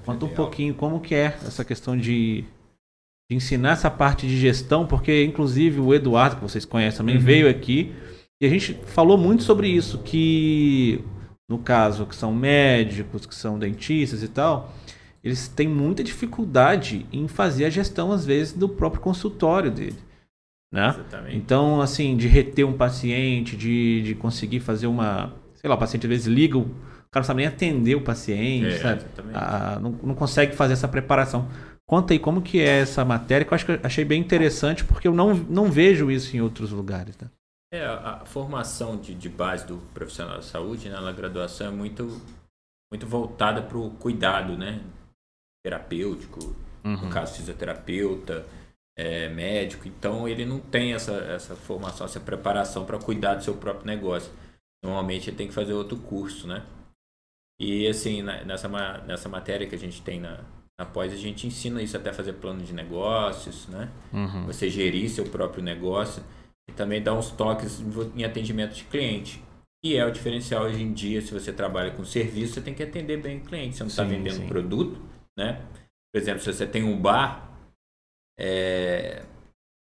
Conta um pouquinho como que é essa questão de, de ensinar essa parte de gestão, porque inclusive o Eduardo, que vocês conhecem também, Uhum. veio aqui e a gente falou muito sobre isso, que no caso que são médicos, que são dentistas e tal, eles têm muita dificuldade em fazer a gestão, às vezes, do próprio consultório dele. Né? Exatamente. Então, assim, de reter um paciente, de, de conseguir fazer uma. Sei lá, o paciente às vezes liga o cara não sabe nem atender o paciente, É, sabe? Ah, não, não consegue fazer essa preparação. Conta aí como que é essa matéria, que eu acho que eu achei bem interessante, porque eu não, não vejo isso em outros lugares. Né? É, a formação de, de base do profissional da saúde, né, na graduação, é muito, muito voltada para o cuidado, né? Terapêutico, no caso fisioterapeuta, é, médico. Então, ele não tem essa, essa formação, essa preparação para cuidar do seu próprio negócio. Normalmente, ele tem que fazer outro curso, né? E, assim, na- nessa, nessa matéria que a gente tem na, pós, a gente ensina isso até fazer plano de negócios, né? Você gerir seu próprio negócio e também dar uns toques em atendimento de cliente. E é o diferencial hoje em dia, se você trabalha com serviço, você tem que atender bem o cliente. Você não está vendendo sim. produto, né? Por exemplo, se você tem um bar, é,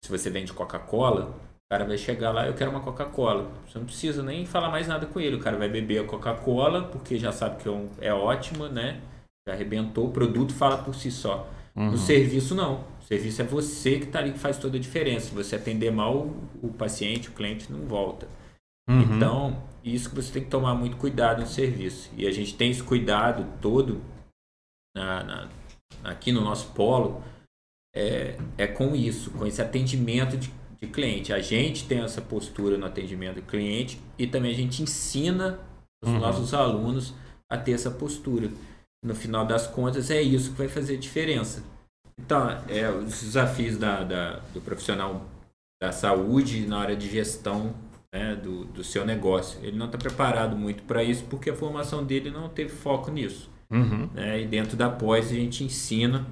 se você vende Coca-Cola, o cara vai chegar lá, eu quero uma Coca-Cola. Você não precisa nem falar mais nada com ele. O cara vai beber a Coca-Cola, porque já sabe que é, é ótima, né? Já arrebentou, o produto fala por si só. No serviço, não. O serviço é você que está ali que faz toda a diferença. Se você atender mal o, paciente, o cliente não volta. Uhum. Então, isso que você tem que tomar muito cuidado no serviço. E a gente tem esse cuidado todo na- na- aqui no nosso polo, é, é com isso, com esse atendimento de, de cliente. A gente tem essa postura no atendimento do cliente e também a gente ensina os nossos alunos a ter essa postura. No final das contas, é isso que vai fazer diferença. Então, é, os desafios da, da- do profissional da saúde na área de gestão né, do, do seu negócio. Ele não está preparado muito para isso porque a formação dele não teve foco nisso. Uhum. né? E dentro da pós a gente ensina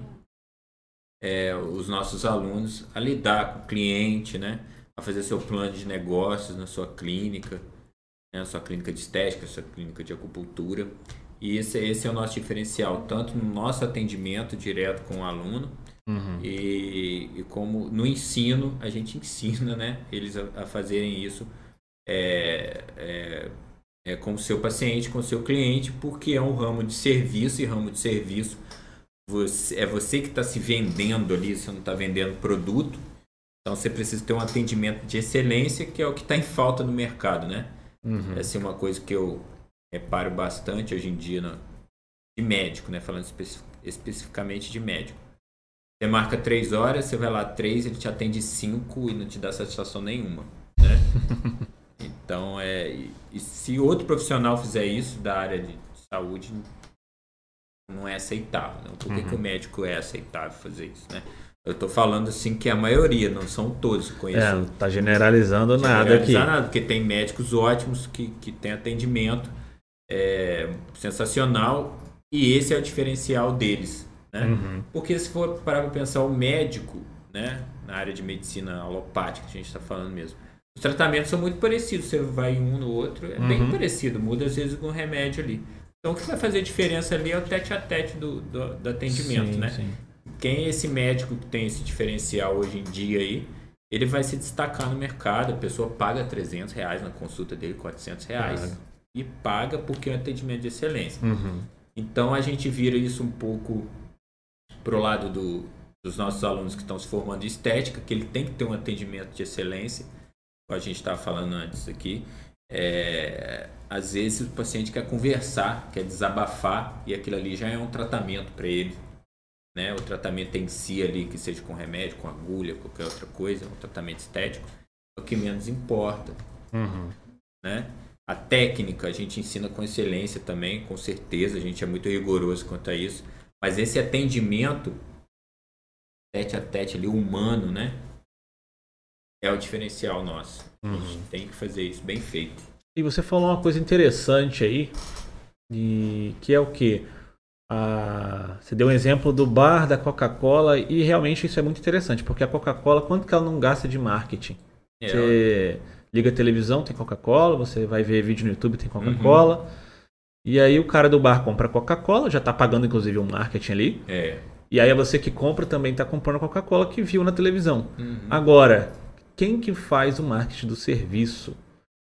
é, os nossos alunos a lidar com o cliente, né? a fazer seu plano de negócios na sua clínica, né? sua clínica de estética, sua clínica de acupuntura. E esse, esse é o nosso diferencial, tanto no nosso atendimento direto com o aluno, Uhum. e, e como no ensino a gente ensina né, eles a, a fazerem isso é, é, é com o seu paciente, com o seu cliente, porque é um ramo de serviço e ramo de serviço você, é você que está se vendendo ali, você não está vendendo produto. Então você precisa ter um atendimento de excelência, que é o que está em falta no mercado, né? Uhum. Essa é uma coisa que eu reparo bastante hoje em dia no, de médico, né? Falando especi- especificamente de médico. Você marca três horas, você vai lá três, ele te atende cinco e não te dá satisfação nenhuma, né? então, é... E, e se outro profissional fizer isso da área de saúde, não é aceitável. Né? Por que, que o médico é aceitável fazer isso, né? Eu tô falando assim que a maioria, não são todos. Eu conheço É, não tá generalizando nada aqui. generalizar nada, porque tem médicos ótimos que, que têm atendimento é, sensacional e esse é o diferencial deles. Né? Uhum. Porque se for parar para pensar o médico, né, na área de medicina alopática, a gente está falando mesmo, os tratamentos são muito parecidos. Você vai um no outro, é bem Uhum. parecido, muda às vezes com remédio ali. Então o que vai fazer diferença ali é o tete a tete do, do, do atendimento, Sim, né? sim. quem é esse médico que tem esse diferencial hoje em dia aí, ele vai se destacar no mercado. A pessoa paga 300 reais na consulta dele, 400 reais. Paga. E paga porque é um atendimento de excelência. Uhum. Então a gente vira isso um pouco pro lado do, dos nossos alunos que estão se formando em estética, que ele tem que ter um atendimento de excelência, como a gente estava falando antes aqui. É, às vezes o paciente quer conversar, quer desabafar, e aquilo ali já é um tratamento para ele. Né? O tratamento em si ali, que seja com remédio, com agulha, qualquer outra coisa, um tratamento estético, é o que menos importa Uhum. né? A técnica a gente ensina com excelência também, com certeza, a gente é muito rigoroso quanto a isso. Mas esse atendimento tete a tete ali, humano, né? É o diferencial nosso. A gente tem que fazer isso bem feito. E você falou uma coisa interessante aí, e que é o que? você deu um exemplo do bar da Coca-Cola e realmente isso é muito interessante, porque a Coca-Cola, quanto que ela não gasta de marketing? É, Você liga a televisão, tem Coca-Cola, você vai ver vídeo no YouTube, tem Coca-Cola. E aí o cara do bar compra Coca-Cola, já tá pagando inclusive um marketing ali. é. E aí você que compra também tá comprando Coca-Cola que viu na televisão. Uhum. Agora, quem que faz o marketing do serviço?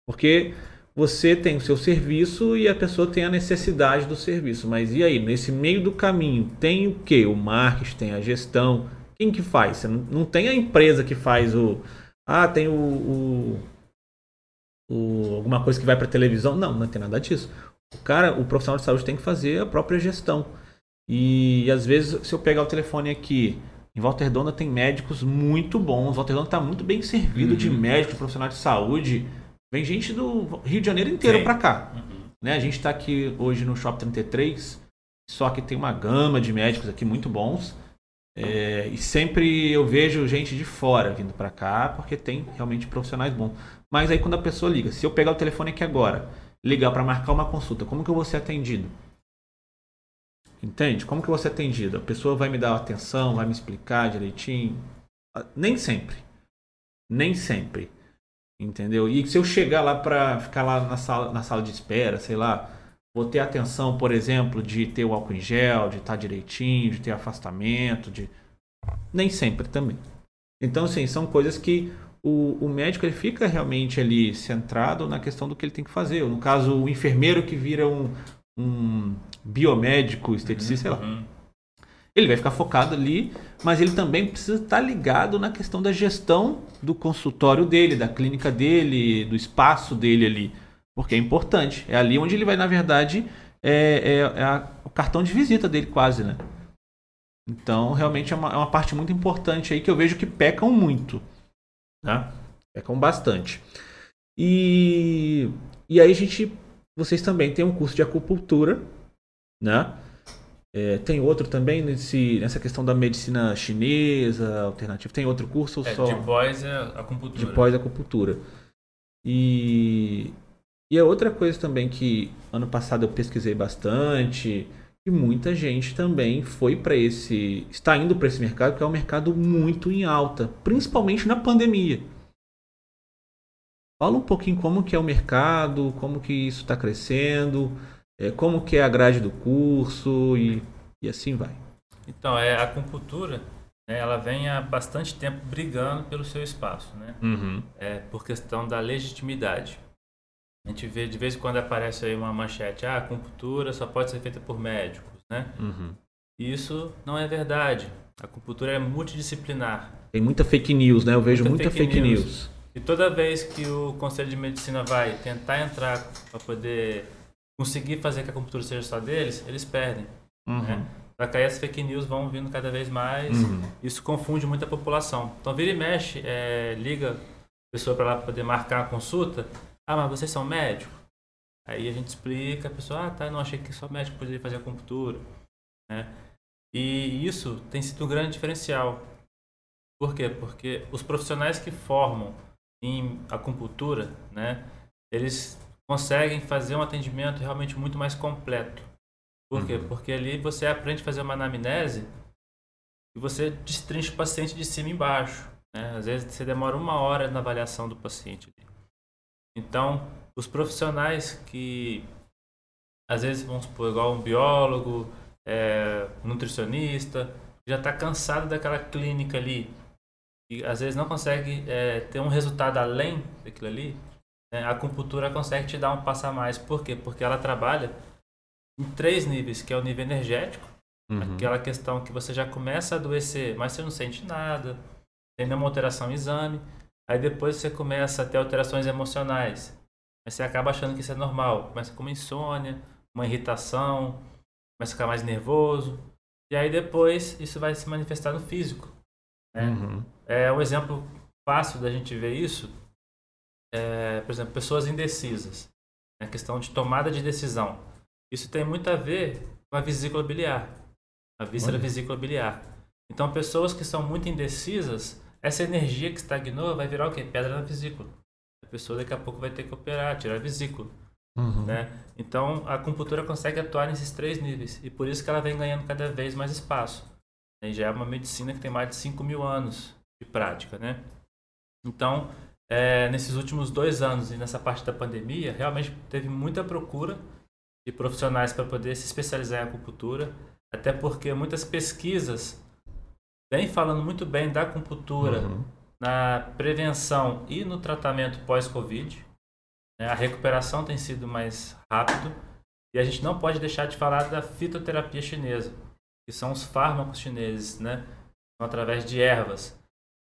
Porque você tem o seu serviço e a pessoa tem a necessidade do serviço. Mas e aí, nesse meio do caminho, tem o que? O marketing, tem a gestão. Quem que faz? Você não, não tem a empresa que faz o. Ah, tem o. o- o- alguma coisa que vai para televisão. Não, não tem nada disso. O cara, o profissional de saúde tem que fazer a própria gestão. E, às vezes, se eu pegar o telefone aqui, em Volta Redonda tem médicos muito bons. Volta Redonda está muito bem servido uhum. de médicos, profissionais de saúde. Vem gente do Rio de Janeiro inteiro para cá. Uhum. Né? A gente está aqui hoje no Shop 33, só que tem uma gama de médicos aqui muito bons. É, e sempre eu vejo gente de fora vindo para cá, porque tem realmente profissionais bons. Mas aí quando a pessoa liga, se eu pegar o telefone aqui agora, ligar para marcar uma consulta, como que eu vou ser atendido? Entende? Como que eu vou ser atendido? A pessoa vai me dar atenção, vai me explicar direitinho? Ah, nem sempre. Nem sempre. Entendeu? E se eu chegar lá para ficar lá na sala, na sala de espera, sei lá, vou ter atenção, por exemplo, de ter o álcool em gel, de estar direitinho, de ter afastamento, de nem sempre também. Então, assim, são coisas que o, o médico ele fica realmente ali centrado na questão do que ele tem que fazer. No caso, o enfermeiro que vira um, um biomédico, esteticista, uhum, sei lá. Uhum. Ele vai ficar focado ali, mas ele também precisa estar ligado na questão da gestão do consultório dele, da clínica dele, do espaço dele ali. Porque é importante. É ali onde ele vai, na verdade, é, é, é a, o cartão de visita dele, quase, né? Então, realmente é uma, é uma parte muito importante aí que eu vejo que pecam muito. Né? Pecam bastante. E, e aí a gente vocês também têm um curso de acupuntura, né? É, tem outro também nesse, nessa questão da medicina chinesa alternativa. Tem outro curso ou é, só? De pós é acupuntura. De pós acupuntura. E, e a outra coisa também que ano passado eu pesquisei bastante e muita gente também foi para esse está indo para esse mercado que é um mercado muito em alta, principalmente na pandemia. Fala um pouquinho como que é o mercado, como que isso está crescendo, é, como que é a grade do curso e, e assim vai. Então, é, a acupuntura, né, ela vem há bastante tempo brigando pelo seu espaço, né? Uhum. É, por questão da legitimidade. A gente vê de vez em quando aparece aí uma manchete, ah, a acupuntura só pode ser feita por médicos, né? Uhum. Isso não é verdade. A acupuntura é multidisciplinar. Tem muita fake news, né? Eu vejo muita, muita fake, fake news. news. E toda vez que o Conselho de Medicina vai tentar entrar para poder conseguir fazer que a computadora seja só deles, eles perdem. Uhum. Né? As fake news vão vindo cada vez mais. Uhum. Isso confunde muito a população. Então, vira e mexe, é, liga a pessoa para lá poder marcar a consulta. Ah, mas vocês são médicos? Aí a gente explica, a pessoa, ah, tá, não achei que só médico poderia fazer acupuntura. Né? E isso tem sido um grande diferencial. Por quê? Porque os profissionais que formam em acupuntura, né, eles conseguem fazer um atendimento realmente muito mais completo. Por quê? Uhum. Porque ali você aprende a fazer uma anamnese e você destrincha o paciente de cima e embaixo. Né? Às vezes você demora uma hora na avaliação do paciente. Então, os profissionais que, às vezes, vamos supor, igual um biólogo, é, um nutricionista, já está cansado daquela clínica ali, e às vezes não consegue é, ter um resultado além daquilo ali, né, a acupuntura consegue te dar um passo a mais. Por quê? Porque ela trabalha em três níveis, que é o nível energético, uhum. aquela questão que você já começa a adoecer, mas você não sente nada, tem nenhuma alteração em exame, aí depois você começa a ter alterações emocionais, mas você acaba achando que isso é normal, começa com uma insônia, uma irritação, começa a ficar mais nervoso, e aí depois isso vai se manifestar no físico. Né? Uhum. É um exemplo fácil da gente ver isso. É, por exemplo, pessoas indecisas. A né? questão de tomada de decisão. Isso tem muito a ver com a vesícula biliar. A víscera Olha. vesícula biliar. Então, pessoas que são muito indecisas, essa energia que estagnou vai virar o quê? Pedra na vesícula. A pessoa daqui a pouco vai ter que operar, tirar a vesícula. Uhum. Né? Então, a acupuntura consegue atuar nesses três níveis. E por isso que ela vem ganhando cada vez mais espaço. E já é uma medicina que tem mais de 5 mil anos de prática, né? Então, é, nesses últimos dois anos e nessa parte da pandemia, realmente teve muita procura de profissionais para poder se especializar em acupuntura, até porque muitas pesquisas vêm falando muito bem da acupuntura uhum. na prevenção e no tratamento pós-Covid. Né? A recuperação tem sido mais rápido e a gente não pode deixar de falar da fitoterapia chinesa que são os fármacos chineses, né? através de ervas.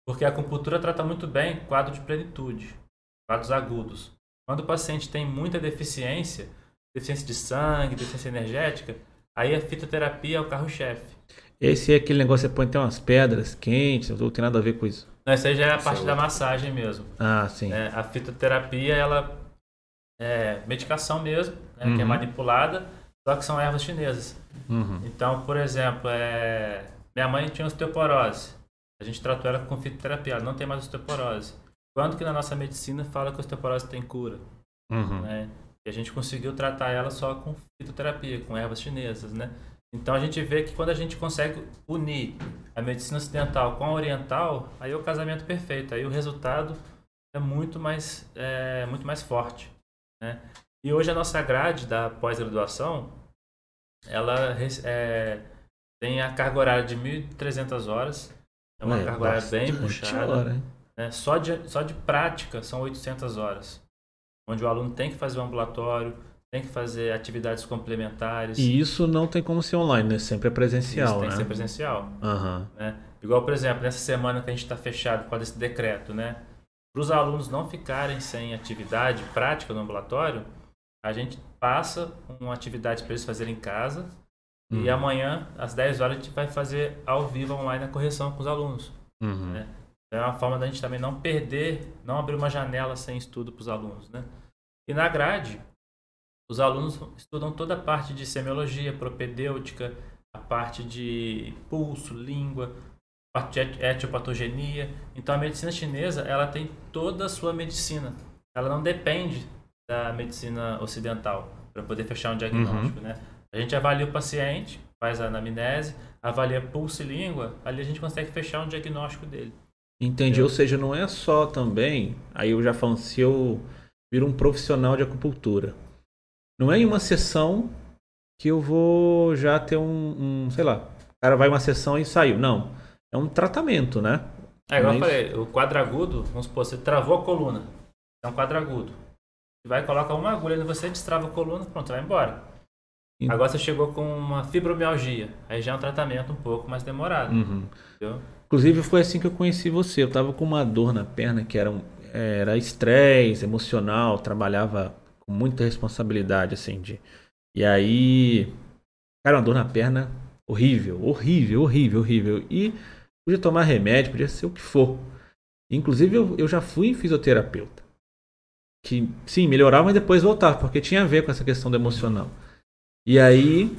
Porque a acupuntura trata muito bem quadro de plenitude, quadros agudos. Quando o paciente tem muita deficiência, deficiência de sangue, deficiência energética, aí a fitoterapia é o carro-chefe. Esse é aquele negócio que você põe até umas pedras quentes, não tem nada a ver com isso. Não, isso aí já é a parte é da massagem mesmo. Ah, sim. né? A fitoterapia, ela é medicação mesmo, né, que é Uhum. manipulada, só que são ervas chinesas. Uhum. Então, por exemplo, é... minha mãe tinha osteoporose. A gente tratou ela com fitoterapia, ela não tem mais osteoporose. Quando que na nossa medicina fala que a osteoporose tem cura? Uhum. né? E a gente conseguiu tratar ela só com fitoterapia, com ervas chinesas, né? Então a gente vê que quando a gente consegue unir a medicina ocidental com a oriental, aí é o casamento perfeito. Aí o resultado é muito mais, é, muito mais forte, né? E hoje a nossa grade da pós-graduação, ela é, tem a carga horária de 1.300 horas. É uma Ué, carga horária bem puxada hora, né? Só, de, só de prática são 800 horas, onde o aluno tem que fazer um ambulatório, tem que fazer atividades complementares. E isso não tem como ser online, né? Sempre é Isso presencial, tem né? que ser presencial. Aham. Né? Igual, por exemplo, nessa semana que a gente está fechado por causa desse decreto, né? Para os alunos não ficarem sem atividade prática no ambulatório, a gente passa uma atividade para eles fazerem em casa e Uhum. amanhã, às 10 horas, a gente vai fazer ao vivo online a correção com os alunos. Uhum. né? É uma forma da gente também não perder, não abrir uma janela sem estudo para os alunos, né? E na grade, os alunos estudam toda a parte de semiologia, propedêutica, a parte de pulso, língua, parte de et- etiopatogenia. Então a medicina chinesa, ela tem toda a sua medicina. Ela não depende da medicina ocidental para poder fechar um diagnóstico, né? A gente avalia o paciente, faz a anamnese, avalia pulso e língua, ali a gente consegue fechar um diagnóstico dele. Entendi. Ou seja, não é só também. Aí eu já falo, se eu viro um profissional de acupuntura, não é em uma sessão que eu vou já ter um, um, sei lá, o cara vai uma sessão e saiu. Não. É um tratamento, né? É, igual eu Mas- falei, o quadragudo, vamos supor, você travou a coluna. É um quadragudo. Você vai, coloca uma agulha em você, destrava a coluna, pronto, vai embora. Ent- Agora você chegou com uma fibromialgia. Aí já é um tratamento um pouco mais demorado. Uhum. Inclusive foi assim que eu conheci você. Eu tava com uma dor na perna que era um, era estresse emocional, trabalhava com muita responsabilidade assim de. E aí, cara, uma dor na perna horrível, horrível, horrível, horrível. E podia tomar remédio, podia ser o que for. Inclusive eu, eu já fui em fisioterapeuta. Que sim, melhorava, mas depois voltava, porque tinha a ver com essa questão do emocional. E aí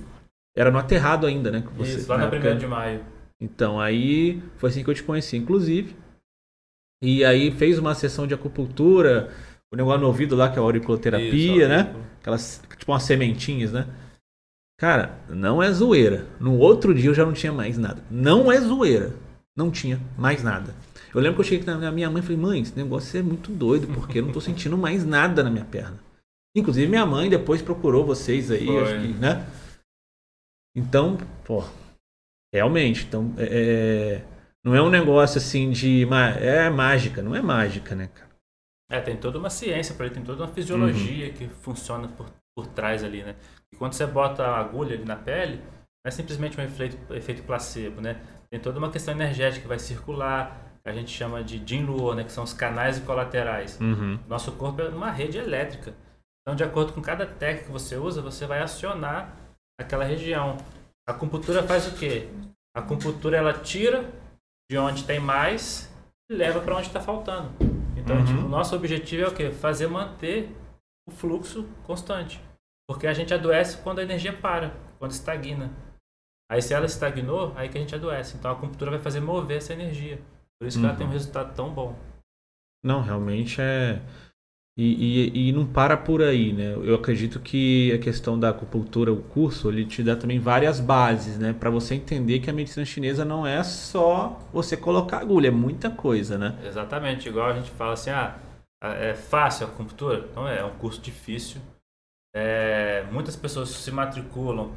era no aterrado ainda, né? você- Isso, lá na 1 de maio. então, aí foi assim que eu te conheci, inclusive. E aí fez uma sessão de acupuntura, o negócio no ouvido lá, que é a auriculoterapia, Isso, né? Aquelas, tipo umas sementinhas, né? Cara, não é zoeira. No outro dia eu já não tinha mais nada. Não é zoeira. Não tinha mais nada. Eu lembro que eu cheguei na minha mãe e falei, mãe, esse negócio é muito doido, porque eu não tô sentindo mais nada na minha perna. Inclusive minha mãe depois procurou vocês aí, que, né? Então, pô, realmente, então, é, é- não é um negócio assim de, é mágica, não é mágica, né, cara? É, tem toda uma ciência para ele, tem toda uma fisiologia Uhum. que funciona por, por trás ali, né? E quando você bota a agulha ali na pele, não é simplesmente um efeito, efeito placebo, né? Tem toda uma questão energética que vai circular, que a gente chama de Jin-Luo, né? Que são os canais colaterais. Uhum. Nosso corpo é uma rede elétrica. Então, de acordo com cada técnica que você usa, você vai acionar aquela região. A acupuntura faz o quê? A acupuntura ela tira de onde tem mais e leva para onde está faltando. Então, Uhum. tipo, o nosso objetivo é o quê? Fazer manter o fluxo constante. Porque a gente adoece quando a energia para, quando estagna. Aí se ela estagnou, aí que a gente adoece. Então a acupuntura vai fazer mover essa energia. Por isso que ela Uhum. tem um resultado tão bom. Não, realmente é. E, e, e não para por aí, né? Eu acredito que a questão da acupuntura, o curso, ele te dá também várias bases, né? Pra você entender que a medicina chinesa não é só você colocar agulha, é muita coisa, né? Exatamente, igual a gente fala assim, ah, é fácil a acupuntura? Não é, é um curso difícil. É, muitas pessoas se matriculam,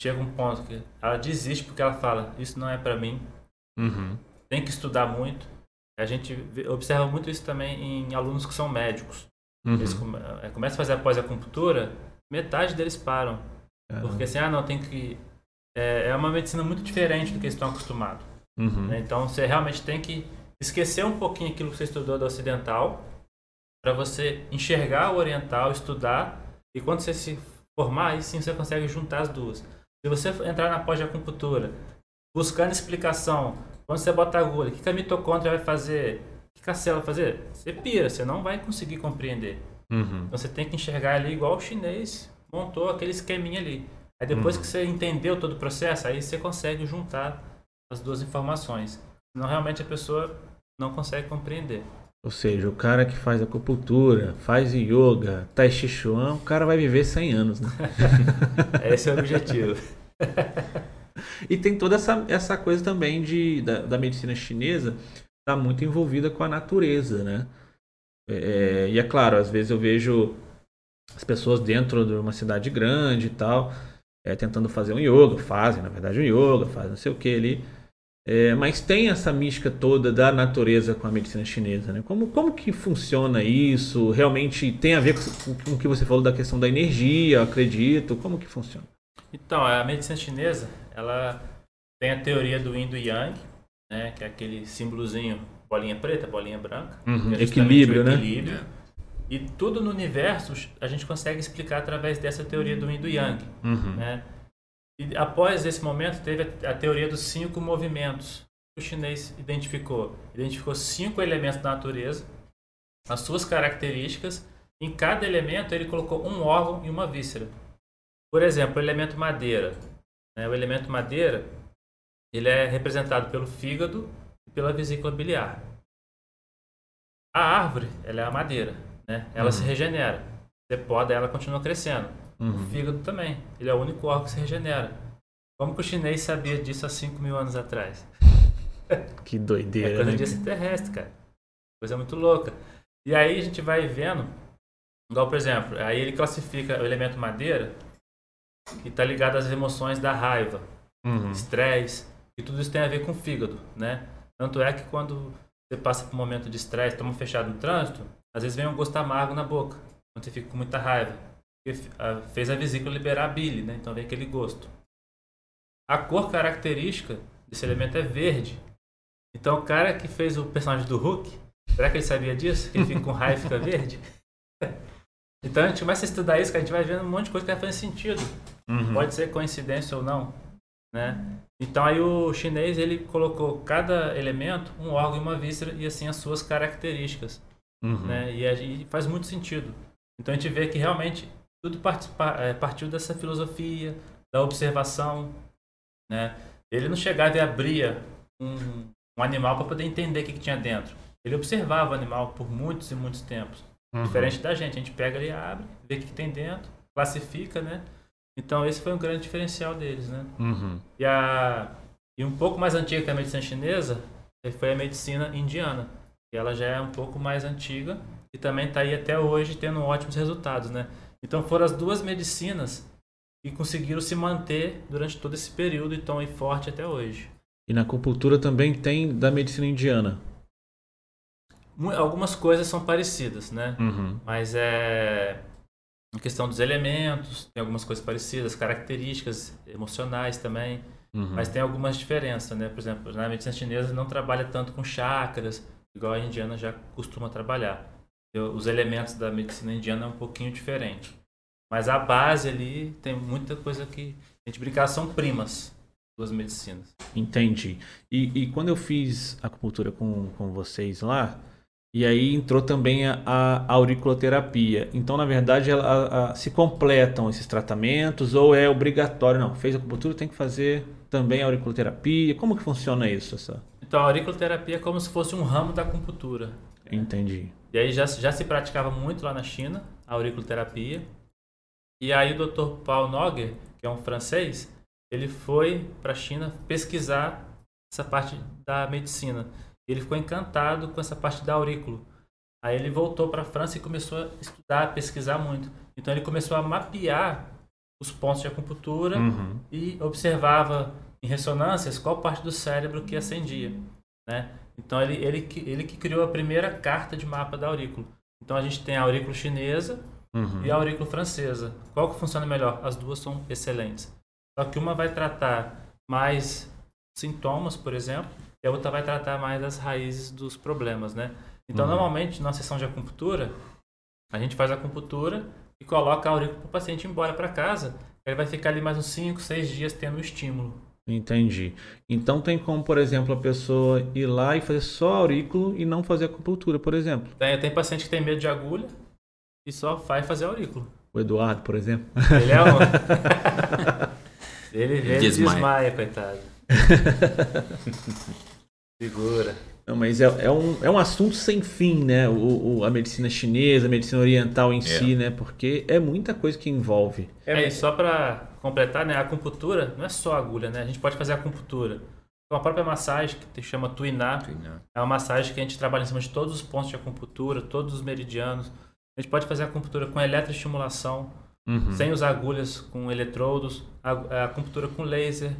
chega um ponto que ela desiste porque ela fala, isso não é para mim, Uhum. tem que estudar muito. A gente observa muito isso também em alunos que são médicos. Eles Uhum. come- é, começam a fazer a pós-acupuntura, metade deles param. Caramba. Porque assim, ah, não, tem que. É, é uma medicina muito diferente do que eles estão acostumados. Uhum. né? Então você realmente tem que esquecer um pouquinho aquilo que você estudou do ocidental para você enxergar o oriental, estudar e quando você se formar, aí sim você consegue juntar as duas. Se você entrar na pós de acupuntura, buscando explicação, quando você bota a agulha, o que a mitocôndria vai fazer, que a célula vai fazer, você pira, você não vai conseguir compreender. Uhum. Então você tem que enxergar ali igual o chinês montou aquele esqueminha ali. Aí depois Uhum. que você entendeu todo o processo, aí você consegue juntar as duas informações. Senão realmente a pessoa não consegue compreender. Ou seja, o cara que faz acupuntura, faz yoga, tai chi chuan, o cara vai viver 100 anos, né? Esse é o objetivo. E tem toda essa, essa coisa também de, da, da medicina chinesa está muito envolvida com a natureza, né? É, e é claro, às vezes eu vejo as pessoas dentro de uma cidade grande e tal, é, tentando fazer um yoga, fazem na verdade um yoga, fazem não sei o que ali. É, mas tem essa mística toda da natureza com a medicina chinesa, né? Como, como que funciona isso? Realmente tem a ver com, o que você falou da questão da energia, acredito. Como que funciona? Então, a medicina chinesa, ela tem a teoria do Yin do Yang, né, que é aquele símbolozinho, bolinha preta, bolinha branca. Uhum, é equilíbrio, o né? equilíbrio. E tudo no universo a gente consegue explicar através dessa teoria do Yin do Yang. Uhum. né? E após esse momento teve a, a teoria dos cinco movimentos. O chinês identificou, identificou cinco elementos da natureza, as suas características. Em cada elemento ele colocou um órgão e uma víscera. Por exemplo, o elemento madeira. né? O elemento madeira ele é representado pelo fígado e pela vesícula biliar. A árvore, ela é a madeira, né? Ela se regenera. Você poda, ela continua crescendo. O Uhum. fígado também. Ele é o único órgão que se regenera. Como que o chinês sabia disso há 5 mil anos atrás? Que É doideira, coisa né? de extraterrestre, cara. Coisa muito louca. E aí a gente vai vendo, igual por exemplo, aí ele classifica o elemento madeira, que está ligado às emoções da raiva, Uhum. estresse, e tudo isso tem a ver com o fígado, né? Tanto é que quando você passa por um momento de estresse, toma fechado no trânsito, às vezes vem um gosto amargo na boca, quando você fica com muita raiva. Fez a vesícula liberar a bile, né? Então vem aquele gosto. A cor característica desse elemento é verde. Então o cara que fez o personagem do Hulk, será que ele sabia disso? Que ele fica com raiva e fica verde? Então a gente começa a estudar isso, que a gente vai vendo um monte de coisa que vai fazendo sentido. Uhum. Pode ser coincidência ou não, né? Então aí o chinês ele colocou cada elemento um órgão e uma víscera e assim as suas características, Uhum. né? E, a- e faz muito sentido. Então a gente vê que realmente tudo é, partiu dessa filosofia da observação, né? Ele não chegava e abria um, um animal para poder entender o que, que tinha dentro. Ele observava o animal por muitos e muitos tempos. Uhum. Diferente da gente, a gente pega ali, abre, vê o que, que tem dentro, classifica, né? Então esse foi um grande diferencial deles, né? Uhum. E, a, e um pouco mais antiga que a medicina chinesa foi a medicina indiana. E ela já é um pouco mais antiga e também está aí até hoje tendo ótimos resultados, né? Então foram as duas medicinas que conseguiram se manter durante todo esse período e estão aí forte até hoje. E na acupuntura também tem da medicina indiana. Algumas coisas são parecidas, né? Uhum. Mas é em questão dos elementos, tem algumas coisas parecidas, características emocionais também. Uhum. Mas tem algumas diferenças, né? Por exemplo, na medicina chinesa não trabalha tanto com chakras, igual a indiana já costuma trabalhar. Eu- Os elementos da medicina indiana é um pouquinho diferente. Mas a base ali tem muita coisa que a gente brincar são primas, duas medicinas. Entendi. E, e quando eu fiz acupuntura com, com vocês lá, e aí entrou também a, a auriculoterapia. Então, na verdade, ela- a- se completam esses tratamentos ou é obrigatório? Não, fez acupuntura, tem que fazer também a auriculoterapia. Como que funciona isso? Essa? Então a auriculoterapia é como se fosse um ramo da acupuntura. Entendi. E aí já, já se praticava muito lá na China, a auriculoterapia. E aí o Dr. Paul Noguer, que é um francês, ele foi para a China pesquisar essa parte da medicina. Ele ficou encantado com essa parte da aurículo. Aí ele voltou para a França e começou a estudar, a pesquisar muito. Então ele começou a mapear os pontos de acupuntura Uhum. e observava em ressonâncias qual parte do cérebro que acendia, né? Então ele, ele, que, ele que criou a primeira carta de mapa da aurícula. Então a gente tem a aurícula chinesa Uhum. e a aurícula francesa. Qual que funciona melhor? As duas são excelentes. Só que uma vai tratar mais sintomas, por exemplo, e a outra vai tratar mais as raízes dos problemas, né? Então Uhum. normalmente na sessão de acupuntura, a gente faz a acupuntura e coloca a aurícula para o paciente ir embora para casa. Ele vai ficar ali mais uns 5, 6 dias tendo o estímulo. Entendi. Então tem como, por exemplo, a pessoa ir lá e fazer só aurículo e não fazer acupuntura, por exemplo. Tem, tem paciente que tem medo de agulha e só vai fazer aurículo. O Eduardo, por exemplo. Ele é um. ele, ele desmaia. desmaia, coitado. Segura. Não, mas é, é, um, é um assunto sem fim, né? O, o, a medicina chinesa, a medicina oriental em é. si, né? Porque é muita coisa que envolve. É, e só para completar, né? A acupuntura não é só agulha, né? A gente pode fazer acupuntura. Com a própria massagem, que se chama Tuiná, é uma massagem que a gente trabalha em cima de todos os pontos de acupuntura, todos os meridianos. A gente pode fazer acupuntura com eletroestimulação, uhum. sem usar agulhas, com eletrodos, a, a acupuntura com laser.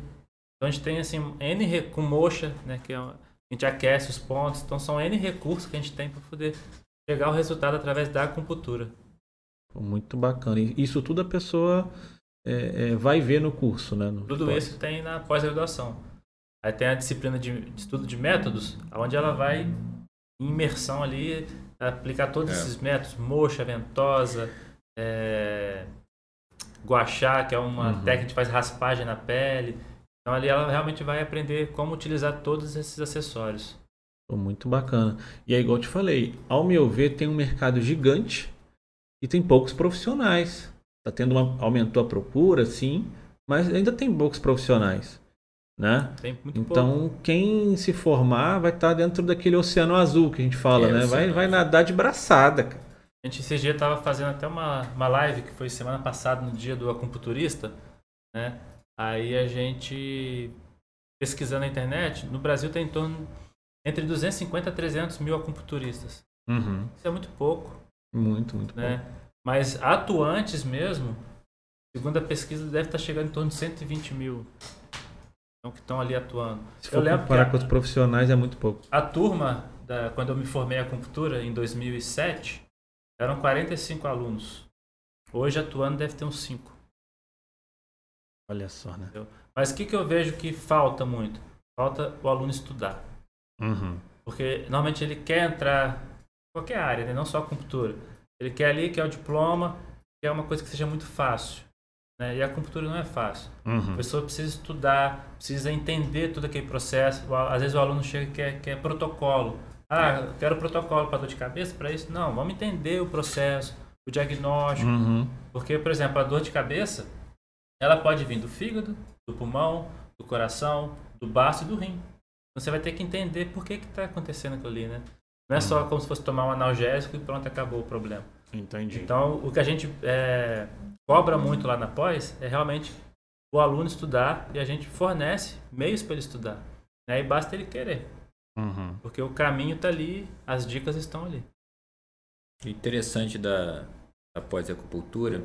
Então a gente tem assim, N com mocha, né? Que é uma, a gente aquece os pontos. Então são N recursos que a gente tem para poder chegar ao resultado através da acupuntura. Muito bacana. Isso tudo a pessoa é, é, vai ver no curso, né? No tudo pós. isso tem na pós-graduação. Aí tem a disciplina de, de, estudo de métodos, onde ela vai em imersão ali, aplicar todos é. esses métodos, moxa, ventosa, é, guachá, que é uma uhum. técnica que faz raspagem na pele. Então ali ela realmente vai aprender como utilizar todos esses acessórios. Muito bacana. E é igual eu te falei, ao meu ver, tem um mercado gigante e tem poucos profissionais. Tá tendo uma, aumentou a procura, sim, mas ainda tem poucos profissionais. Né? então, pouco. quem se formar vai estar tá dentro daquele oceano azul que a gente fala, é, né? Vai, vai nadar de braçada. Cara. A gente esse dia estava fazendo até uma, uma live que foi semana passada, no dia do acupunturista, né? Aí a gente, pesquisando na internet, no Brasil tem em torno entre 250 a 300 mil acupunturistas. Uhum. Isso é muito pouco. Muito, muito né? pouco. Mas atuantes mesmo, segundo a pesquisa, deve estar chegando em torno de 120 mil. Então, que estão ali atuando. Se for comparar com os profissionais, é muito pouco. A turma, da, quando eu me formei a acupuntura, em 2007, eram 45 alunos. Hoje, atuando, deve ter uns 5. Olha só, né? Mas o que, que eu vejo que falta muito? Falta o aluno estudar. Uhum. Porque normalmente ele quer entrar em qualquer área, né? não só a acupuntura. Ele quer ali, quer o diploma, quer uma coisa que seja muito fácil. Né? E a acupuntura não é fácil. Uhum. A pessoa precisa estudar, precisa entender todo aquele processo. Às vezes o aluno chega e quer, quer protocolo. Ah, eu quero protocolo para dor de cabeça, para isso. Não, vamos entender o processo, o diagnóstico. Uhum. Porque, por exemplo, a dor de cabeça, ela pode vir do fígado, do pulmão, do coração, do baço e do rim. Você vai ter que entender por que está acontecendo aquilo ali, né? Não é só uhum. como se fosse tomar um analgésico e pronto, acabou o problema. Entendi. Então, o que a gente é, cobra muito lá na pós é realmente o aluno estudar e a gente fornece meios para ele estudar. Né? E basta ele querer. Uhum. Porque o caminho está ali, as dicas estão ali. Interessante da, da pós-acupuntura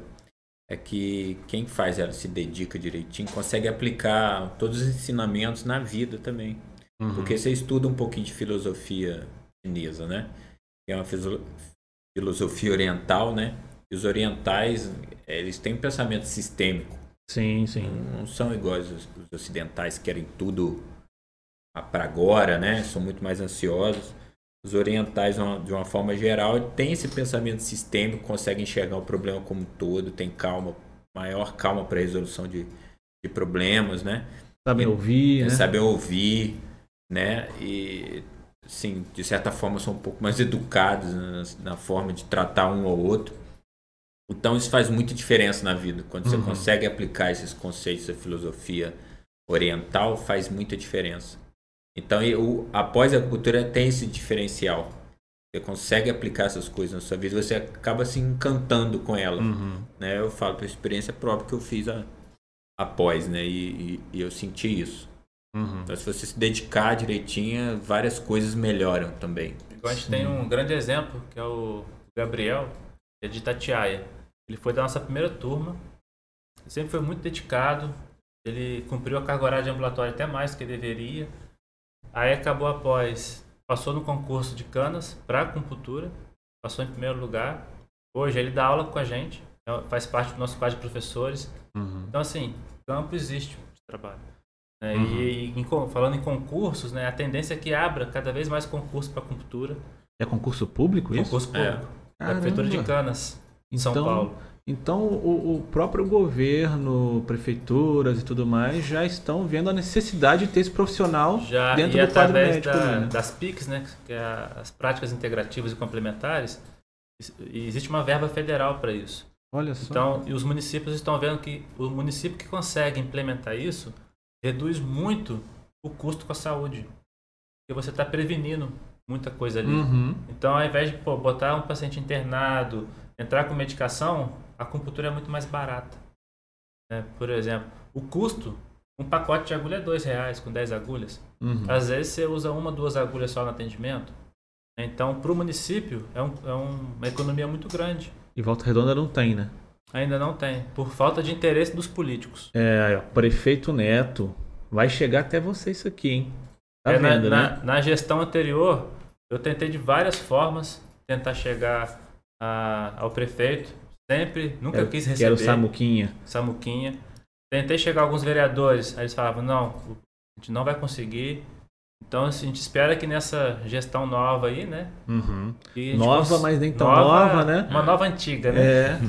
é que quem faz ela se dedica direitinho consegue aplicar todos os ensinamentos na vida também. Uhum. Porque você estuda um pouquinho de filosofia chinesa, né? É uma filosofia oriental, né? E os orientais, eles têm um pensamento sistêmico. Sim, sim. Não são iguais os, os ocidentais, que querem tudo para agora, né? São muito mais ansiosos os orientais, de uma forma geral, têm esse pensamento sistêmico, conseguem enxergar o problema como um todo, tem calma, maior calma para a resolução de, de problemas, né? Sabem ouvir, né? Ouvir, né? E, sim, de certa forma, são um pouco mais educados na, na, forma de tratar um ou outro. Então, isso faz muita diferença na vida. Quando uhum. você consegue aplicar esses conceitos da filosofia oriental, faz muita diferença. Então, eu, após a cultura tem esse diferencial. Você consegue aplicar essas coisas na sua vida, você acaba se encantando com ela. Uhum. Né? Eu falo por experiência própria que eu fiz a, após, né? E, e, e eu senti isso. Uhum. Então, se você se dedicar direitinho, várias coisas melhoram também. a gente tem um grande exemplo, que é o Gabriel, é de Tatiaia. Ele foi da nossa primeira turma, sempre foi muito dedicado, ele cumpriu a carga horária de ambulatório até mais do que deveria Aí acabou após, passou no concurso de canas para acupuntura, passou em primeiro lugar. Hoje ele dá aula com a gente, é, faz parte do nosso quadro de professores. Uhum. Então, assim, campo existe de trabalho. Né? Uhum. E, e em, falando em concursos, né, a tendência é que abra cada vez mais concurso para acupuntura. É concurso público isso? Concurso público. É. Da Prefeitura de Canas. Então, São Paulo. Então, o, o, próprio governo, prefeituras e tudo mais já estão vendo a necessidade de ter esse profissional já, dentro do quadro médico. Da, né? das PICs, né, que é as práticas integrativas e complementares, existe uma verba federal para isso. Olha só. Então, e os municípios estão vendo que o município que consegue implementar isso reduz muito o custo com a saúde. Porque você está prevenindo muita coisa ali. Uhum. Então, ao invés de pô, botar um paciente internado, entrar com medicação, a acupuntura é muito mais barata. Né? Por exemplo, o custo, um pacote de agulha é dois reais com 10 agulhas. Uhum. Às vezes você usa uma, duas agulhas só no atendimento. Então, para o município, é, um, é uma economia muito grande. E Volta Redonda não tem, né? Ainda não tem, por falta de interesse dos políticos. É, ó, prefeito Neto, vai chegar até você isso aqui, hein? Tá é, vendo, na, né? Na, na, gestão anterior, eu tentei de várias formas tentar chegar a, ao prefeito, Sempre, nunca quis receber. Quero Samuquinha. Samuquinha. Tentei chegar a alguns vereadores, aí eles falavam, não, a gente não vai conseguir. Então assim, a gente espera que nessa gestão nova aí, né? Uhum. Nova, cons... mas nem tão nova, nova, né? Uma nova antiga, né? É.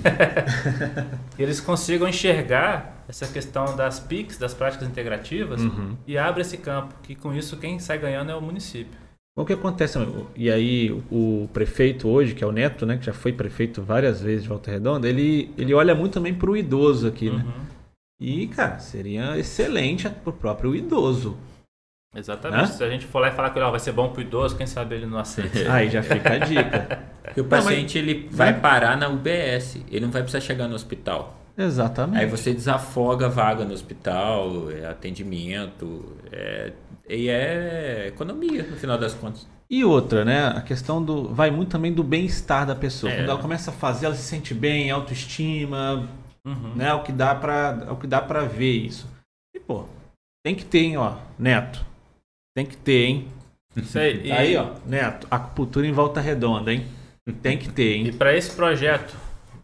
eles consigam enxergar essa questão das PICs, das práticas integrativas, uhum. e abre esse campo, que com isso quem sai ganhando é o município. O que acontece? E aí, o prefeito hoje, que é o Neto, né, que já foi prefeito várias vezes de Volta Redonda, ele, ele olha muito também para o idoso aqui, né? Uhum. E, cara, seria excelente para o próprio idoso. Exatamente. Né? Se a gente for lá e falar que ele vai ser bom para o idoso, quem sabe ele não aceita. aí já fica a dica. Porque o paciente não, mas... ele vai parar na UBS, ele não vai precisar chegar no hospital. Exatamente. Aí você desafoga a vaga no hospital, é atendimento, é e é economia, no final das contas. E outra, né? A questão do. Vai muito também do bem-estar da pessoa. É. Quando ela começa a fazer, ela se sente bem, autoestima. Uhum. Né? É o que dá pra, é o que dá pra ver isso. E, pô, tem que ter, hein, ó, Neto. Tem que ter, hein? Isso aí. E... Aí, ó, Neto, acupuntura em volta redonda, hein? Tem que ter, hein? E para esse projeto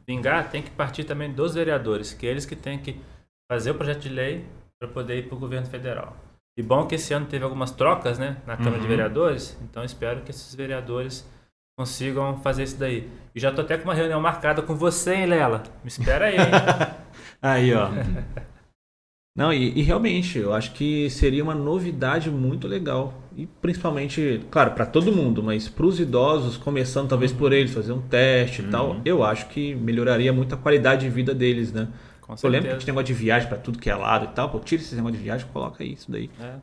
vingar, tem que partir também dos vereadores, que eles que têm que fazer o projeto de lei para poder ir para o governo federal. E bom que esse ano teve algumas trocas, né, na Câmara uhum. de Vereadores, então espero que esses vereadores consigam fazer isso daí. E já tô até com uma reunião marcada com você, hein, Lela? Me espera aí, hein? aí, ó. Não, e, e, realmente, eu acho que seria uma novidade muito legal. E principalmente, claro, para todo mundo, mas para os idosos, começando talvez por eles, fazer um teste e uhum. tal, eu acho que melhoraria muito a qualidade de vida deles, né? Com eu lembro que tinha negócio de viagem para tudo que é lado e tal. Pô, tira esse negócio de viagem e coloca isso daí. É.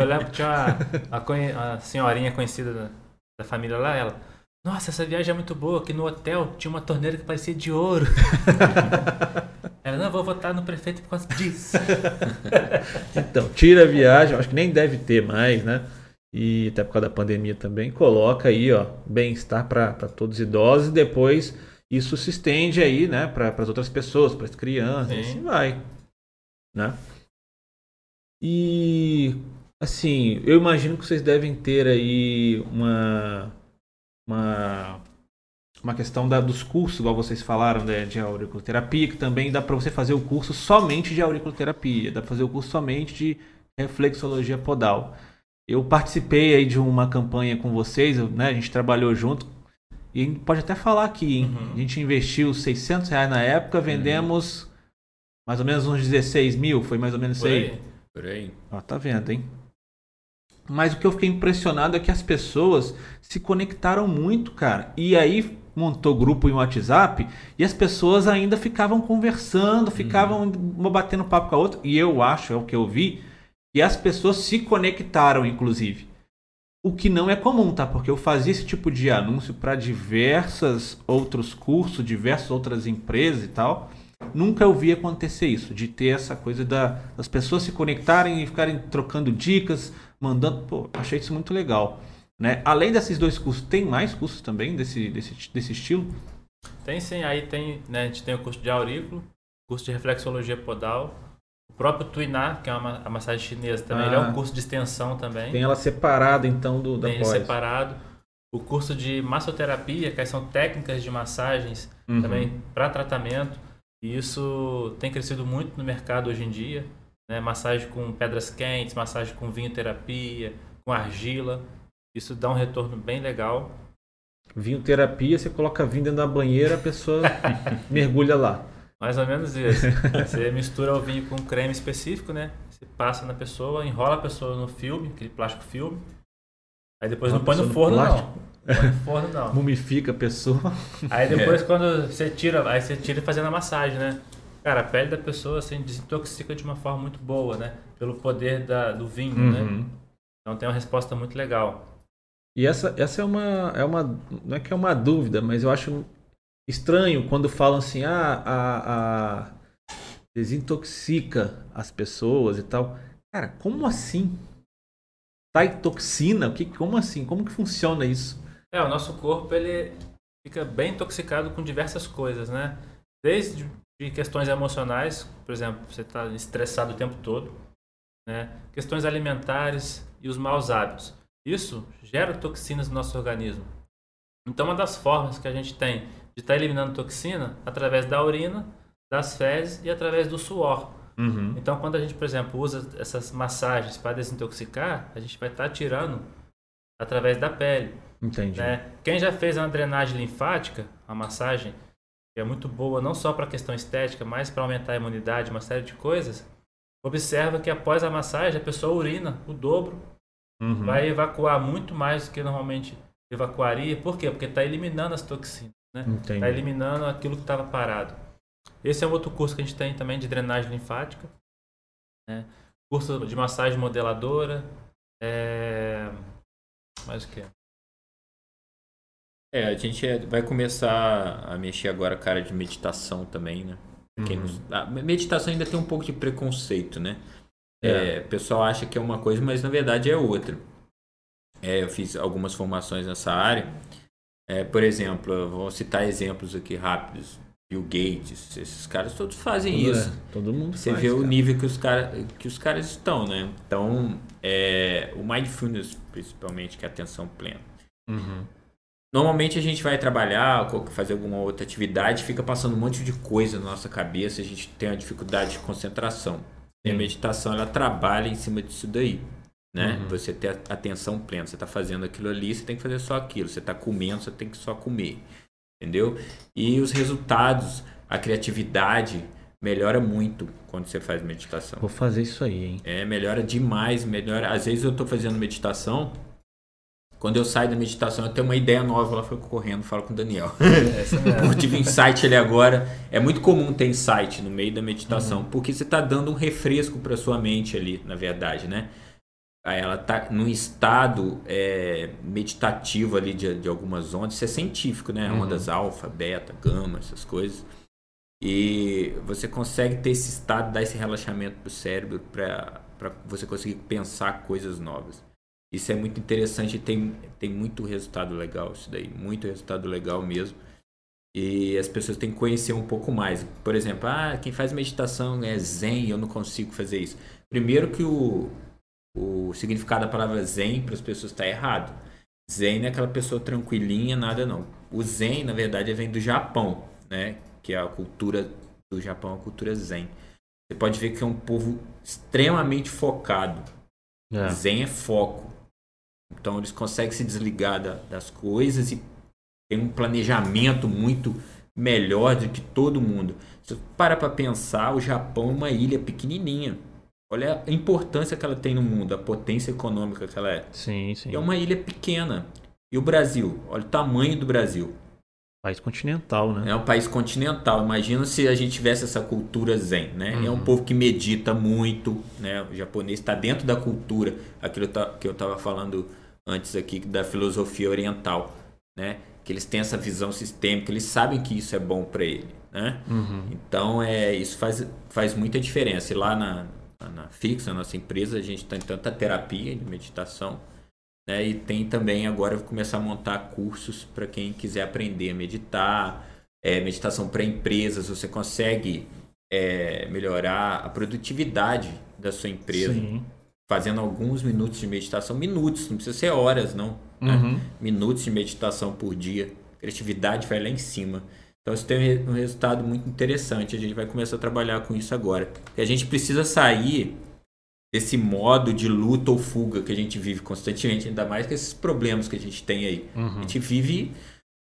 Eu lembro que tinha uma, uma senhorinha conhecida da, da, família lá, ela. Nossa, essa viagem é muito boa. Aqui no hotel tinha uma torneira que parecia de ouro. ela, não, vou votar no prefeito por causa disso. então, tira a viagem, acho que nem deve ter mais, né? E até por causa da pandemia também. Coloca aí, ó, bem-estar para todos os idosos e depois isso se estende aí, né, para as outras pessoas, para as crianças, Sim. assim vai, né? E assim, eu imagino que vocês devem ter aí uma uma uma questão da, dos cursos, igual vocês falaram, né, de auriculoterapia, que também dá para você fazer o curso somente de auriculoterapia, dá para fazer o curso somente de reflexologia podal. Eu participei aí de uma campanha com vocês, né, a gente trabalhou junto e a gente pode até falar aqui, hein? Uhum. A gente investiu 600 reais na época, vendemos uhum. mais ou menos uns 16 mil, foi mais ou menos Por aí. Por aí. Ó, tá vendo, hein? Mas o que eu fiquei impressionado é que as pessoas se conectaram muito, cara. E aí montou grupo em WhatsApp e as pessoas ainda ficavam conversando, ficavam uma batendo papo com a outra. E eu acho, é o que eu vi, que as pessoas se conectaram, inclusive. O que não é comum, tá? Porque eu fazia esse tipo de anúncio para diversas outros cursos, diversas outras empresas e tal. Nunca eu vi acontecer isso, de ter essa coisa da, das pessoas se conectarem e ficarem trocando dicas, mandando. Pô, achei isso muito legal. Né? Além desses dois cursos, tem mais cursos também desse, desse, desse estilo? Tem sim, aí tem, né, a gente tem o curso de aurículo, curso de reflexologia podal, próprio Tuiná, que é uma, a massagem chinesa também, ah, ele é um ah. curso de extensão também. Tem ela separada então do da Tem pós. separado. O curso de massoterapia, que são técnicas de massagens uhum. também para tratamento. E isso tem crescido muito no mercado hoje em dia. Né? Massagem com pedras quentes, massagem com vinho terapia, com argila. Isso dá um retorno bem legal. Vinho terapia, você coloca vinho dentro da banheira, a pessoa mergulha lá. Mais ou menos isso. Você mistura o vinho com um creme específico, né? Você passa na pessoa, enrola a pessoa no filme, aquele plástico filme. Aí depois Uma não põe no pessoa no forno, não. Não põe no forno, não. Mumifica a pessoa. Aí depois quando você tira, aí você tira fazendo a massagem, né? Cara, a pele da pessoa assim, desintoxica de uma forma muito boa, né? Pelo poder da, do vinho, né? Uhum. Então tem uma resposta muito legal. E essa, essa é uma, é uma. Não é que é uma dúvida, mas eu acho estranho quando falam assim, ah, a, a desintoxica as pessoas e tal. Cara, como assim? Sai toxina? O que, como assim? Como que funciona isso? É, o nosso corpo ele fica bem intoxicado com diversas coisas, né? Desde de questões emocionais, por exemplo, você está estressado o tempo todo, né? Questões alimentares e os maus hábitos. Isso gera toxinas no nosso organismo. Então, uma das formas que a gente tem de estar eliminando toxina através da urina, das fezes e através do suor. Uhum. Então, quando a gente, por exemplo, usa essas massagens para desintoxicar, a gente vai estar tirando através da pele. Entendi. Né? Quem já fez uma drenagem linfática, a massagem, que é muito boa não só para a questão estética, mas para aumentar a imunidade, uma série de coisas, observa que após a massagem a pessoa urina o dobro, Uhum. vai evacuar muito mais do que normalmente evacuaria. Por quê? Porque está eliminando as toxinas, né? Está eliminando aquilo que estava parado. Esse é um outro curso que a gente tem também de drenagem linfática. Né? Curso de massagem modeladora. É... Mais o que? É, a gente é- vai começar a mexer agora a cara de meditação também, né? Quem Uhum. não- a meditação ainda tem um pouco de preconceito, né? É. É, o pessoal acha que é uma coisa, mas na verdade é outra. É, eu fiz algumas formações nessa área. É, por exemplo, eu vou citar exemplos aqui rápidos. Bill Gates, esses caras todos fazem Tudo isso. é, todo mundo Você faz, vê o cara. nível que os, cara, que os caras estão, né? Então, é, o mindfulness, principalmente, que é a atenção plena. Uhum. Normalmente a gente vai trabalhar, fazer alguma outra atividade, fica passando um monte de coisa na nossa cabeça, a gente tem uma dificuldade de concentração. E a meditação, ela trabalha em cima disso daí, né? Uhum. Você ter atenção plena, você está fazendo aquilo ali, você tem que fazer só aquilo. Você está comendo, você tem que só comer, entendeu? E os resultados, a criatividade melhora muito quando você faz meditação. Vou fazer isso aí, hein? É, melhora demais, melhora. Às vezes eu tô fazendo meditação, quando eu saio da meditação eu tenho uma ideia nova, ela foi correndo, falo com o Daniel. É. Eu tive um insight ali agora. É muito comum ter insight no meio da meditação, porque você tá dando um refresco para sua mente ali, na verdade, né? Ela tá num estado é, meditativo ali de, de algumas ondas, isso é científico, né? Uhum. Ondas alfa, beta, gama, essas coisas. E você consegue ter esse estado, dar esse relaxamento pro cérebro para você conseguir pensar coisas novas. Isso é muito interessante e tem, tem muito resultado legal isso daí, muito resultado legal mesmo. E as pessoas têm que conhecer um pouco mais. Por exemplo, ah, quem faz meditação é zen, eu não consigo fazer isso. Primeiro que o, o significado da palavra zen para as pessoas está errado. Zen não é aquela pessoa tranquilinha, nada não. O zen, na verdade, vem do Japão, né? Que é a cultura do Japão, a cultura zen. Você pode ver que é um povo extremamente focado. É. Zen é foco. Então eles conseguem se desligar da- das coisas e tem um planejamento muito melhor do que todo mundo. Se você para para pensar, o Japão é uma ilha pequenininha. Olha a importância que ela tem no mundo, a potência econômica que ela é. Sim, sim. É uma ilha pequena. E o Brasil? Olha o tamanho do Brasil. País continental, né? É um país continental. Imagina se a gente tivesse essa cultura zen, né? É um Uhum. povo que medita muito, né? O japonês está dentro da cultura, aquilo que eu estava falando antes aqui da filosofia oriental, né? Que eles têm essa visão sistêmica, eles sabem que isso é bom para ele, né? Uhum. Então é isso faz, faz muita diferença. E lá na, na, na Fix, na nossa empresa, a gente tem tanta terapia de meditação. Né? E tem também agora eu vou começar a montar cursos para quem quiser aprender a meditar, é, meditação para empresas. Você consegue é, melhorar a produtividade da sua empresa Sim. fazendo alguns minutos de meditação. Minutos, não precisa ser horas, não. né? Uhum. minutos de meditação por dia. Criatividade vai lá em cima. Então isso tem um re- resultado muito interessante. A gente vai começar a trabalhar com isso agora. Porque a gente precisa sair desse modo de luta ou fuga que a gente vive constantemente, ainda mais com esses problemas que a gente tem aí. Uhum. A gente vive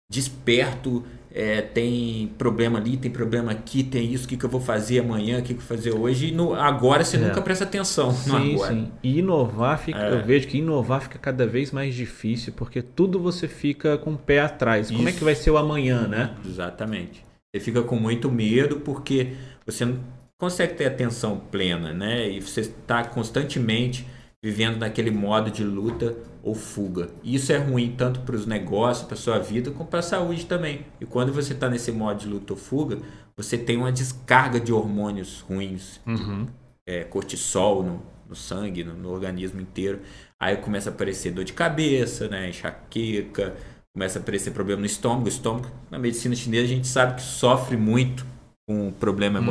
desperto, é, tem problema ali, tem problema aqui, tem isso, o que, que eu vou fazer amanhã, o que, que eu vou fazer hoje. E no, agora você é. nunca presta atenção sim. Sim. E inovar fica, é. eu vejo que inovar fica cada vez mais difícil, porque tudo você fica com o pé atrás. Isso. Como é que vai ser o amanhã, né? Exatamente. Você fica com muito medo porque você não consegue ter atenção plena, né? E você está constantemente vivendo naquele modo de luta ou fuga. Isso é ruim tanto para os negócios, para sua vida, como para a saúde também. E quando você está nesse modo de luta ou fuga, você tem uma descarga de hormônios ruins, uhum. é, cortisol no, no sangue, no, no, organismo inteiro. Aí começa a aparecer dor de cabeça, né, enxaqueca, começa a aparecer problema no estômago. O estômago, na medicina chinesa, a gente sabe que sofre muito com problema uhum.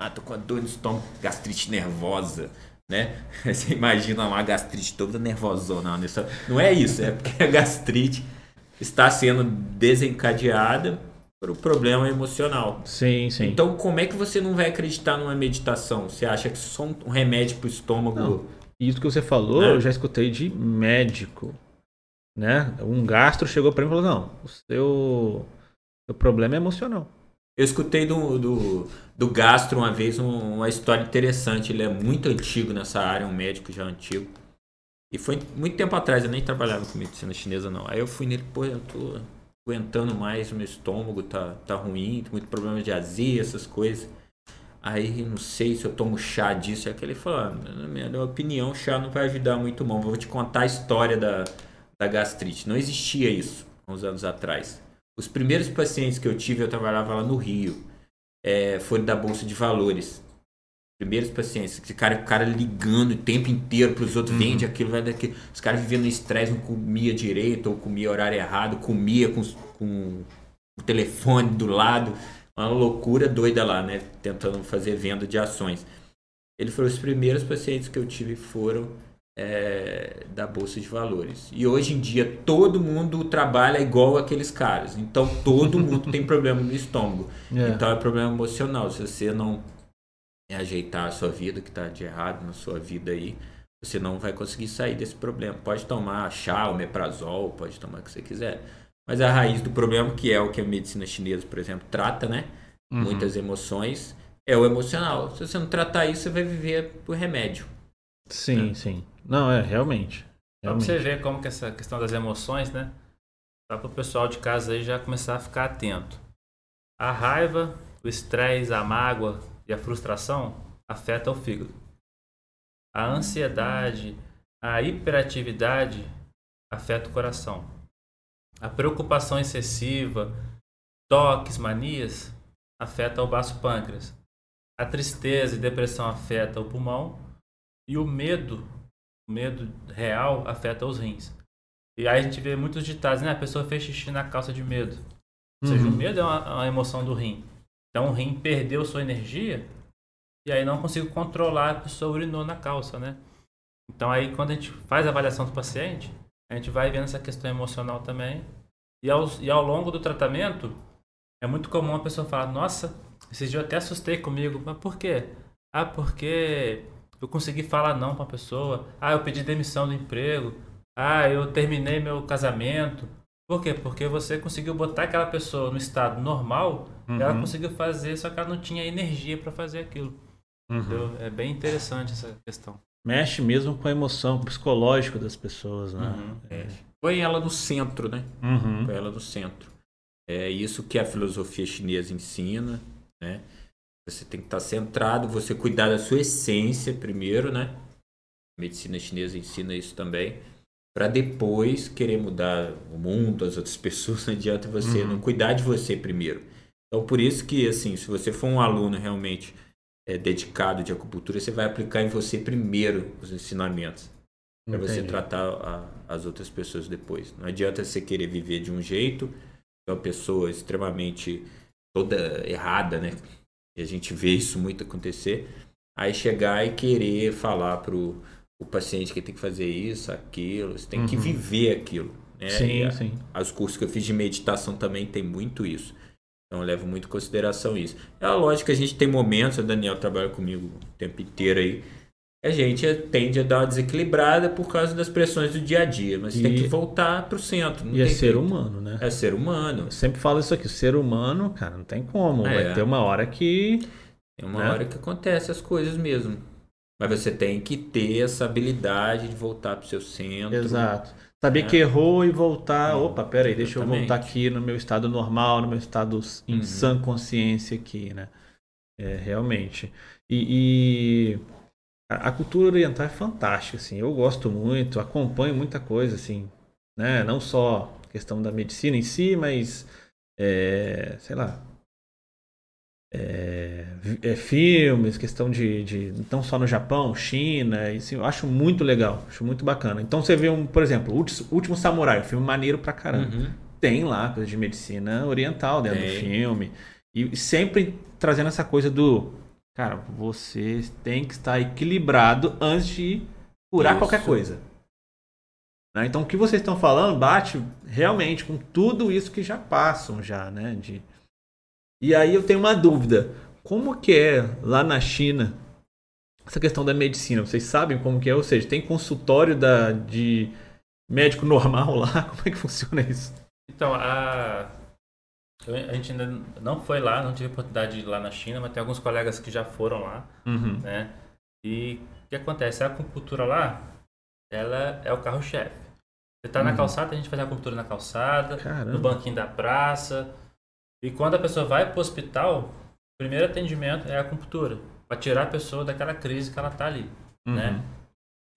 Ah, tô com a dor no estômago, gastrite nervosa, né? Você imagina uma gastrite toda nervosona. Não é isso, é porque a gastrite está sendo desencadeada por um problema emocional. Sim, sim. Então, como é que você não vai acreditar numa meditação? Você acha que só um remédio para o estômago. Não. Isso que você falou, né? eu já escutei de médico. Né? Um gastro chegou para mim e falou: não, o seu, seu problema é emocional. Eu escutei do, do, do Gastro uma vez um, uma história interessante. Ele é muito antigo nessa área, um médico já antigo. E foi muito tempo atrás, eu nem trabalhava com medicina chinesa não. Aí eu fui nele, pô, eu tô aguentando mais, meu estômago tá, tá ruim, muito problema de azia, essas coisas. Aí não sei se eu tomo chá disso. É que ele falou, ah, na minha opinião, chá não vai ajudar muito não. Vou te contar a história da, da gastrite. Não existia isso uns anos atrás. Os primeiros pacientes que eu tive, eu trabalhava lá no Rio, é, foram da Bolsa de Valores. Primeiros pacientes, esse cara, o cara ligando o tempo inteiro para os outros, uhum. vende aquilo, vai daquilo. Os caras vivendo estresse, não comia direito, ou comia horário errado, comia com, com o telefone do lado. Uma loucura doida lá, né? Tentando fazer venda de ações. Ele falou: os primeiros pacientes que eu tive foram é, da Bolsa de Valores. E hoje em dia todo mundo trabalha igual aqueles caras. Então todo mundo tem problema no estômago. É. Então é problema emocional. Se você não ajeitar a sua vida, que está de errado na sua vida aí, você não vai conseguir sair desse problema. Pode tomar chá, o meprazol, pode tomar o que você quiser. Mas a raiz do problema, que é o que a medicina chinesa, por exemplo, trata, né? Uhum. Muitas emoções, é o emocional. Se você não tratar isso, você vai viver por remédio. Sim, né? sim. Não, é, realmente. realmente. Pra você ver como que essa questão das emoções, né? Para o pessoal de casa aí já começar a ficar atento. A raiva, o estresse, a mágoa e a frustração afeta o fígado. A ansiedade, a hiperatividade afeta o coração. A preocupação excessiva, toques, manias afeta o baço pâncreas. A tristeza e depressão afeta o pulmão e o medo o medo real afeta os rins. E aí a gente vê muitos ditados, né? A pessoa fez xixi na calça de medo. Ou seja, uhum. o medo é uma, uma, emoção do rim. Então o rim perdeu sua energia e aí não consigo controlar, a pessoa urinou na calça, né? Então aí quando a gente faz a avaliação do paciente, a gente vai vendo essa questão emocional também. E ao, e ao longo do tratamento, é muito comum a pessoa falar, nossa, esses dias eu até assustei comigo. Mas por quê? Ah, porque eu consegui falar não para a pessoa. Ah, eu pedi demissão do emprego. Ah, eu terminei meu casamento. Por quê? Porque você conseguiu botar aquela pessoa no estado normal, uhum. ela conseguiu fazer, só que ela não tinha energia para fazer aquilo. Uhum. É bem interessante essa questão. Mexe mesmo com a emoção, psicológico das pessoas, né? Uhum. É. Põe ela no centro, né? Uhum. Põe ela no centro. É isso que a filosofia chinesa ensina, né? Você tem que estar centrado, você cuidar da sua essência primeiro, né? A medicina chinesa ensina isso também. Para depois querer mudar o mundo, as outras pessoas, não adianta você uhum. não cuidar de você primeiro. Então, por isso que, assim, se você for um aluno realmente é, dedicado de acupuntura, você vai aplicar em você primeiro os ensinamentos. Para você tratar a, as outras pessoas depois. Não adianta você querer viver de um jeito, uma pessoa extremamente toda errada, né? E a gente vê isso muito acontecer. Aí chegar e querer falar pro o paciente que tem que fazer isso, aquilo, você tem uhum. que viver aquilo. Né? Sim, a, sim. Os cursos que eu fiz de meditação também tem muito isso. Então eu levo muito em consideração isso. É lógico que a gente tem momentos, o Daniel trabalha comigo o tempo inteiro aí, a gente tende a dar uma desequilibrada por causa das pressões do dia a dia, mas E- tem que voltar pro centro. Não E é ser jeito. humano, né? É ser humano. Eu sempre falo isso aqui, o ser humano, cara, não tem como. É. Vai ter uma hora que. Tem uma Né? hora que acontece as coisas mesmo. Mas você tem que ter essa habilidade de voltar pro seu centro. Exato. Saber É. que errou e voltar. Opa, peraí, deixa eu voltar aqui no meu estado normal, no meu estado em Uhum. sã consciência aqui, né? É, realmente. E, e a, cultura oriental é fantástica, assim. Eu gosto muito, acompanho muita coisa, assim, né? Não só questão da medicina em si, mas, é, sei lá, é, é, filmes, questão de, de não só no Japão, China, assim, eu acho muito legal, acho muito bacana. Então você vê um, por exemplo, Último Samurai, um filme maneiro pra caramba. Uhum. Tem lá coisa de medicina oriental dentro do filme e sempre trazendo essa coisa do cara, você tem que estar equilibrado antes de curar Isso. qualquer coisa. Né? Então o que vocês estão falando bate realmente com tudo isso que já passam já, né? De... E aí eu tenho uma dúvida. Como que é lá na China essa questão da medicina? Vocês sabem como que é? Ou seja, tem consultório da, de médico normal lá? Como é que funciona isso? Então, a... eu- a gente ainda não foi lá, não tive oportunidade de ir lá na China, mas tem alguns colegas que já foram lá, Uhum. né? E o que acontece? A acupuntura lá, ela é o carro-chefe. Você tá na Uhum. calçada, a gente faz a acupuntura na calçada, Caramba. no banquinho da praça. E quando a pessoa vai pro hospital, o primeiro atendimento é a acupuntura, para tirar a pessoa daquela crise que ela tá ali, Uhum. né?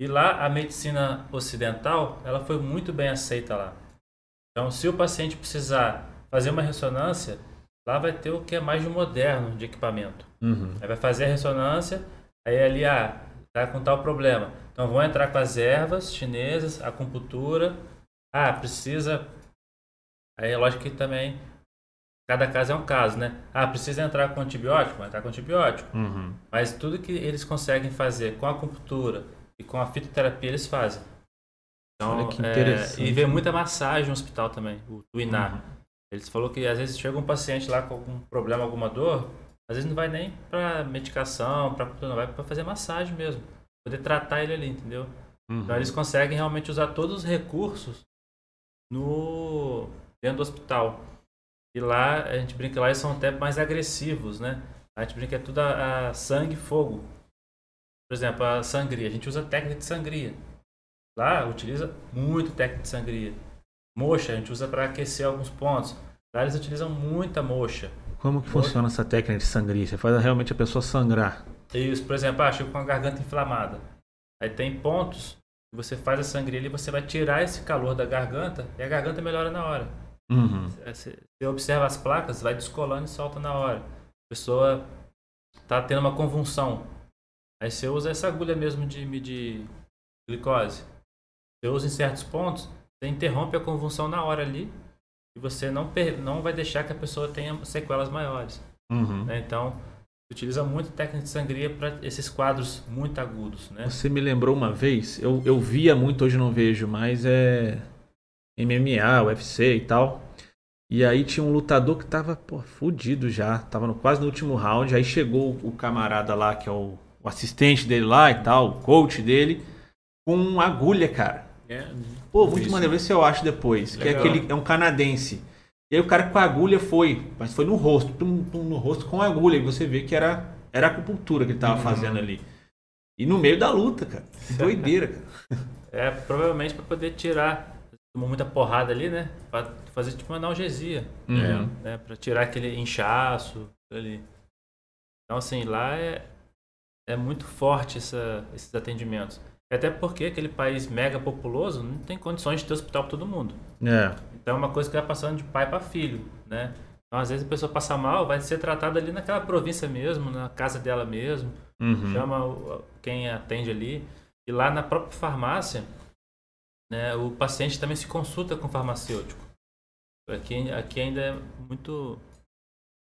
E lá a medicina ocidental, ela foi muito bem aceita lá. Então, se o paciente precisar fazer uma ressonância, lá vai ter o que é mais de moderno de equipamento. Uhum. Aí vai fazer a ressonância, aí ali, ah, tá com tal problema. Então vão entrar com as ervas chinesas, acupuntura. Ah, precisa. Aí é lógico que também cada caso é um caso, né? Ah, precisa entrar com antibiótico? Vai entrar com antibiótico. Uhum. Mas tudo que eles conseguem fazer com a acupuntura e com a fitoterapia, eles fazem. Então, Olha que é, interessante. e vê muita massagem no hospital também, o, o INAR. Uhum. Eles falou que às vezes chega um paciente lá com algum problema, alguma dor, às vezes não vai nem para medicação, para não vai para fazer massagem mesmo, poder tratar ele ali, entendeu? Uhum. Então eles conseguem realmente usar todos os recursos no dentro do hospital. E lá a gente brinca lá eles são até mais agressivos, né? A gente brinca que é tudo a, a sangue fogo. Por exemplo, a sangria, a gente usa técnica de sangria. Lá utiliza muito técnica de sangria. Moxa, a gente usa para aquecer alguns pontos. Lá eles utilizam muita moxa. Como que funciona essa técnica de sangria? Você faz realmente a pessoa sangrar. Isso, por exemplo, ah, chego com a garganta inflamada. Aí tem pontos que você faz a sangria ali, você vai tirar esse calor da garganta e a garganta melhora na hora. Uhum. Você você observa as placas, vai descolando e solta na hora. A pessoa tá tendo uma convulsão. Aí você usa essa agulha mesmo de medir glicose. Você usa em certos pontos, você interrompe a convulsão na hora ali e você não, não vai deixar que a pessoa tenha sequelas maiores. Uhum. né? Então, utiliza muito técnica de sangria para esses quadros muito agudos, né? Você me lembrou uma vez, eu, eu via muito, hoje não vejo mais, é MMA, UFC e tal. E aí tinha um lutador que tava, pô, fudido já, tava no, quase no último round. Aí chegou o camarada lá, que é o, o assistente dele lá e tal, o coach dele, com uma agulha, cara. É, Pô, muito Isso. maneiro, vê se eu acho depois. Que é Legal. aquele, é um canadense. E aí o cara com a agulha foi, mas foi no rosto, tum, tum, no rosto com a agulha. E você vê que era, era acupuntura que ele tava fazendo ali. E no meio da luta, cara. Que doideira, cara. É provavelmente para poder tirar, tomou muita porrada ali, né? Para fazer tipo uma analgesia, Uhum. né? Para tirar aquele inchaço ali. Então assim, lá é, é muito forte essa, esses atendimentos. Até porque aquele país mega populoso não tem condições de ter hospital para todo mundo. É. Então é uma coisa que vai passando de pai para filho, né? Então às vezes a pessoa passa mal, vai ser tratada ali naquela província mesmo, na casa dela mesmo. Uhum. chama quem atende ali. E lá na própria farmácia, né, o paciente também se consulta com o farmacêutico. Aqui, aqui ainda é muito.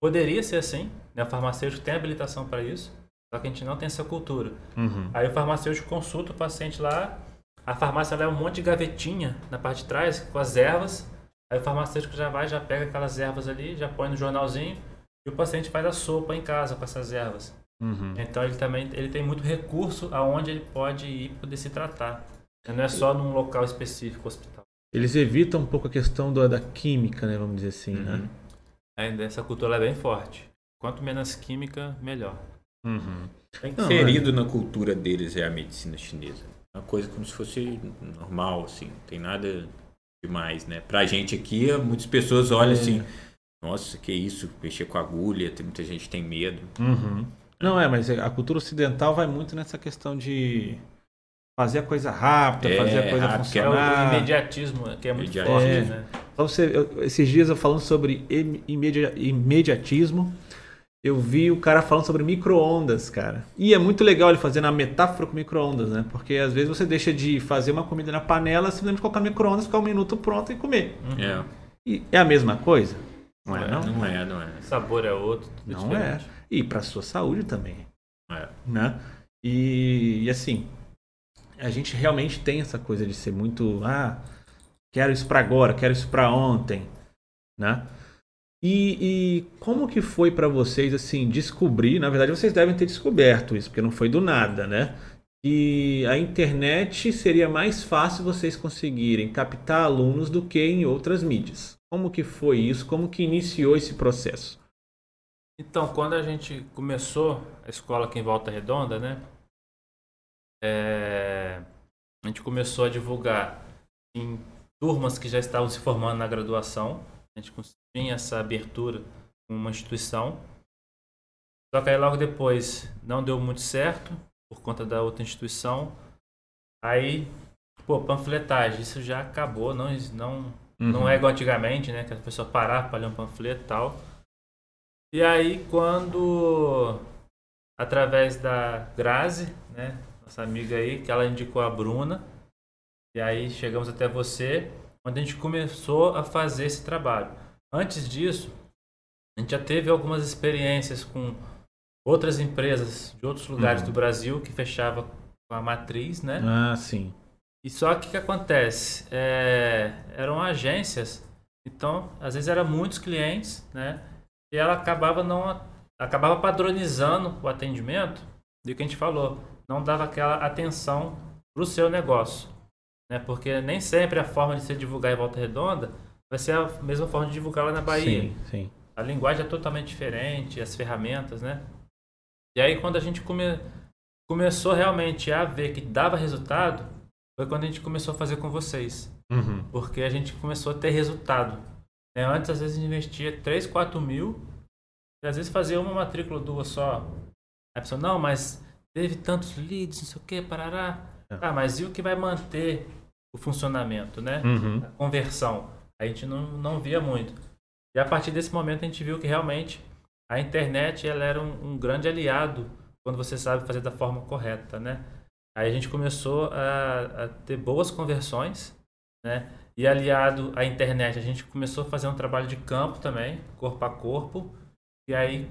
Poderia ser assim, né? o farmacêutico tem habilitação para isso, só que a gente não tem essa cultura. Uhum. Aí o farmacêutico consulta o paciente lá, a farmácia leva um monte de gavetinha na parte de trás com as ervas. Aí o farmacêutico já vai, já pega aquelas ervas ali, já põe no jornalzinho e o paciente faz a sopa em casa com essas ervas. Uhum. Então ele também ele tem muito recurso aonde ele pode ir poder se tratar. Não é só num local específico, hospital. Eles evitam um pouco a questão do, da química, né? Vamos dizer assim, né? uhum. né? Ainda essa cultura é bem forte. Quanto menos química, melhor. Uhum. Inserido Não, é... na cultura deles é a medicina chinesa. Uma coisa como se fosse normal, assim. Não tem nada demais, né? Pra gente aqui, muitas pessoas olham é. assim, nossa, que isso, mexer com agulha, tem muita gente tem medo. Uhum. Não, é, mas a cultura ocidental vai muito nessa questão de fazer a coisa rápida, é, fazer a coisa rápido, funcionar. É o imediatismo, que é muito forte, é. né? Então, você, eu, esses dias eu falando sobre imedi imediatismo, eu vi o cara falando sobre micro-ondas, cara. E é muito legal ele fazendo a metáfora com micro-ondas, né? Porque às vezes você deixa de fazer uma comida na panela, simplesmente colocar no micro-ondas, ficar um minuto pronto e comer. Uhum. É. E é a mesma coisa? Não, é, não? Não é, não é. O sabor é outro. não é. diferente. é. E para sua saúde também. É. Né? E, e assim, a gente realmente tem essa coisa de ser muito, ah, quero isso para agora, quero isso para ontem, né? E, e, como que foi para vocês assim descobrir? Na verdade, vocês devem ter descoberto isso, porque não foi do nada, né? Que a internet seria mais fácil vocês conseguirem captar alunos do que em outras mídias. Como que foi isso? Como que iniciou esse processo? Então, quando a gente começou a escola aqui em Volta Redonda, né? É, a gente começou a divulgar em turmas que já estavam se formando na graduação. A gente tinha essa abertura com uma instituição. Só que aí logo depois não deu muito certo por conta da outra instituição. Aí, pô, panfletagem, isso já acabou, não, não, uhum. não é igual antigamente, né? Que a pessoa parava para ler um panfleto e tal. E aí quando através da Grazi, né, nossa amiga aí, que ela indicou a Bruna. E aí chegamos até você, onde a gente começou a fazer esse trabalho. Antes disso, a gente já teve algumas experiências com outras empresas de outros lugares uhum. do Brasil que fechava com a matriz, né? Ah, sim. E só que o que acontece? É, eram agências, então às vezes eram muitos clientes, né? E ela acabava não acabava padronizando o atendimento do que a gente falou não dava aquela atenção para o seu negócio. Né? Porque nem sempre a forma de se divulgar em Volta Redonda vai ser a mesma forma de divulgar lá na Bahia. Sim, sim. A linguagem é totalmente diferente, as ferramentas, né? E aí quando a gente come... começou realmente a ver que dava resultado, foi quando a gente começou a fazer com vocês. Uhum. Porque a gente começou a ter resultado. Né? Antes, às vezes, investia 3, 4 mil, e às vezes fazia uma matrícula, duas só. A pessoa, não, mas teve tantos leads, não sei o que, parará. É. Ah, mas e o que vai manter o funcionamento, né? Uhum. A conversão. A gente não, não via muito. E a partir desse momento a gente viu que realmente a internet ela era um, um grande aliado quando você sabe fazer da forma correta, né? Aí a gente começou a, a, ter boas conversões, né? E aliado à internet, a gente começou a fazer um trabalho de campo também, corpo a corpo. E aí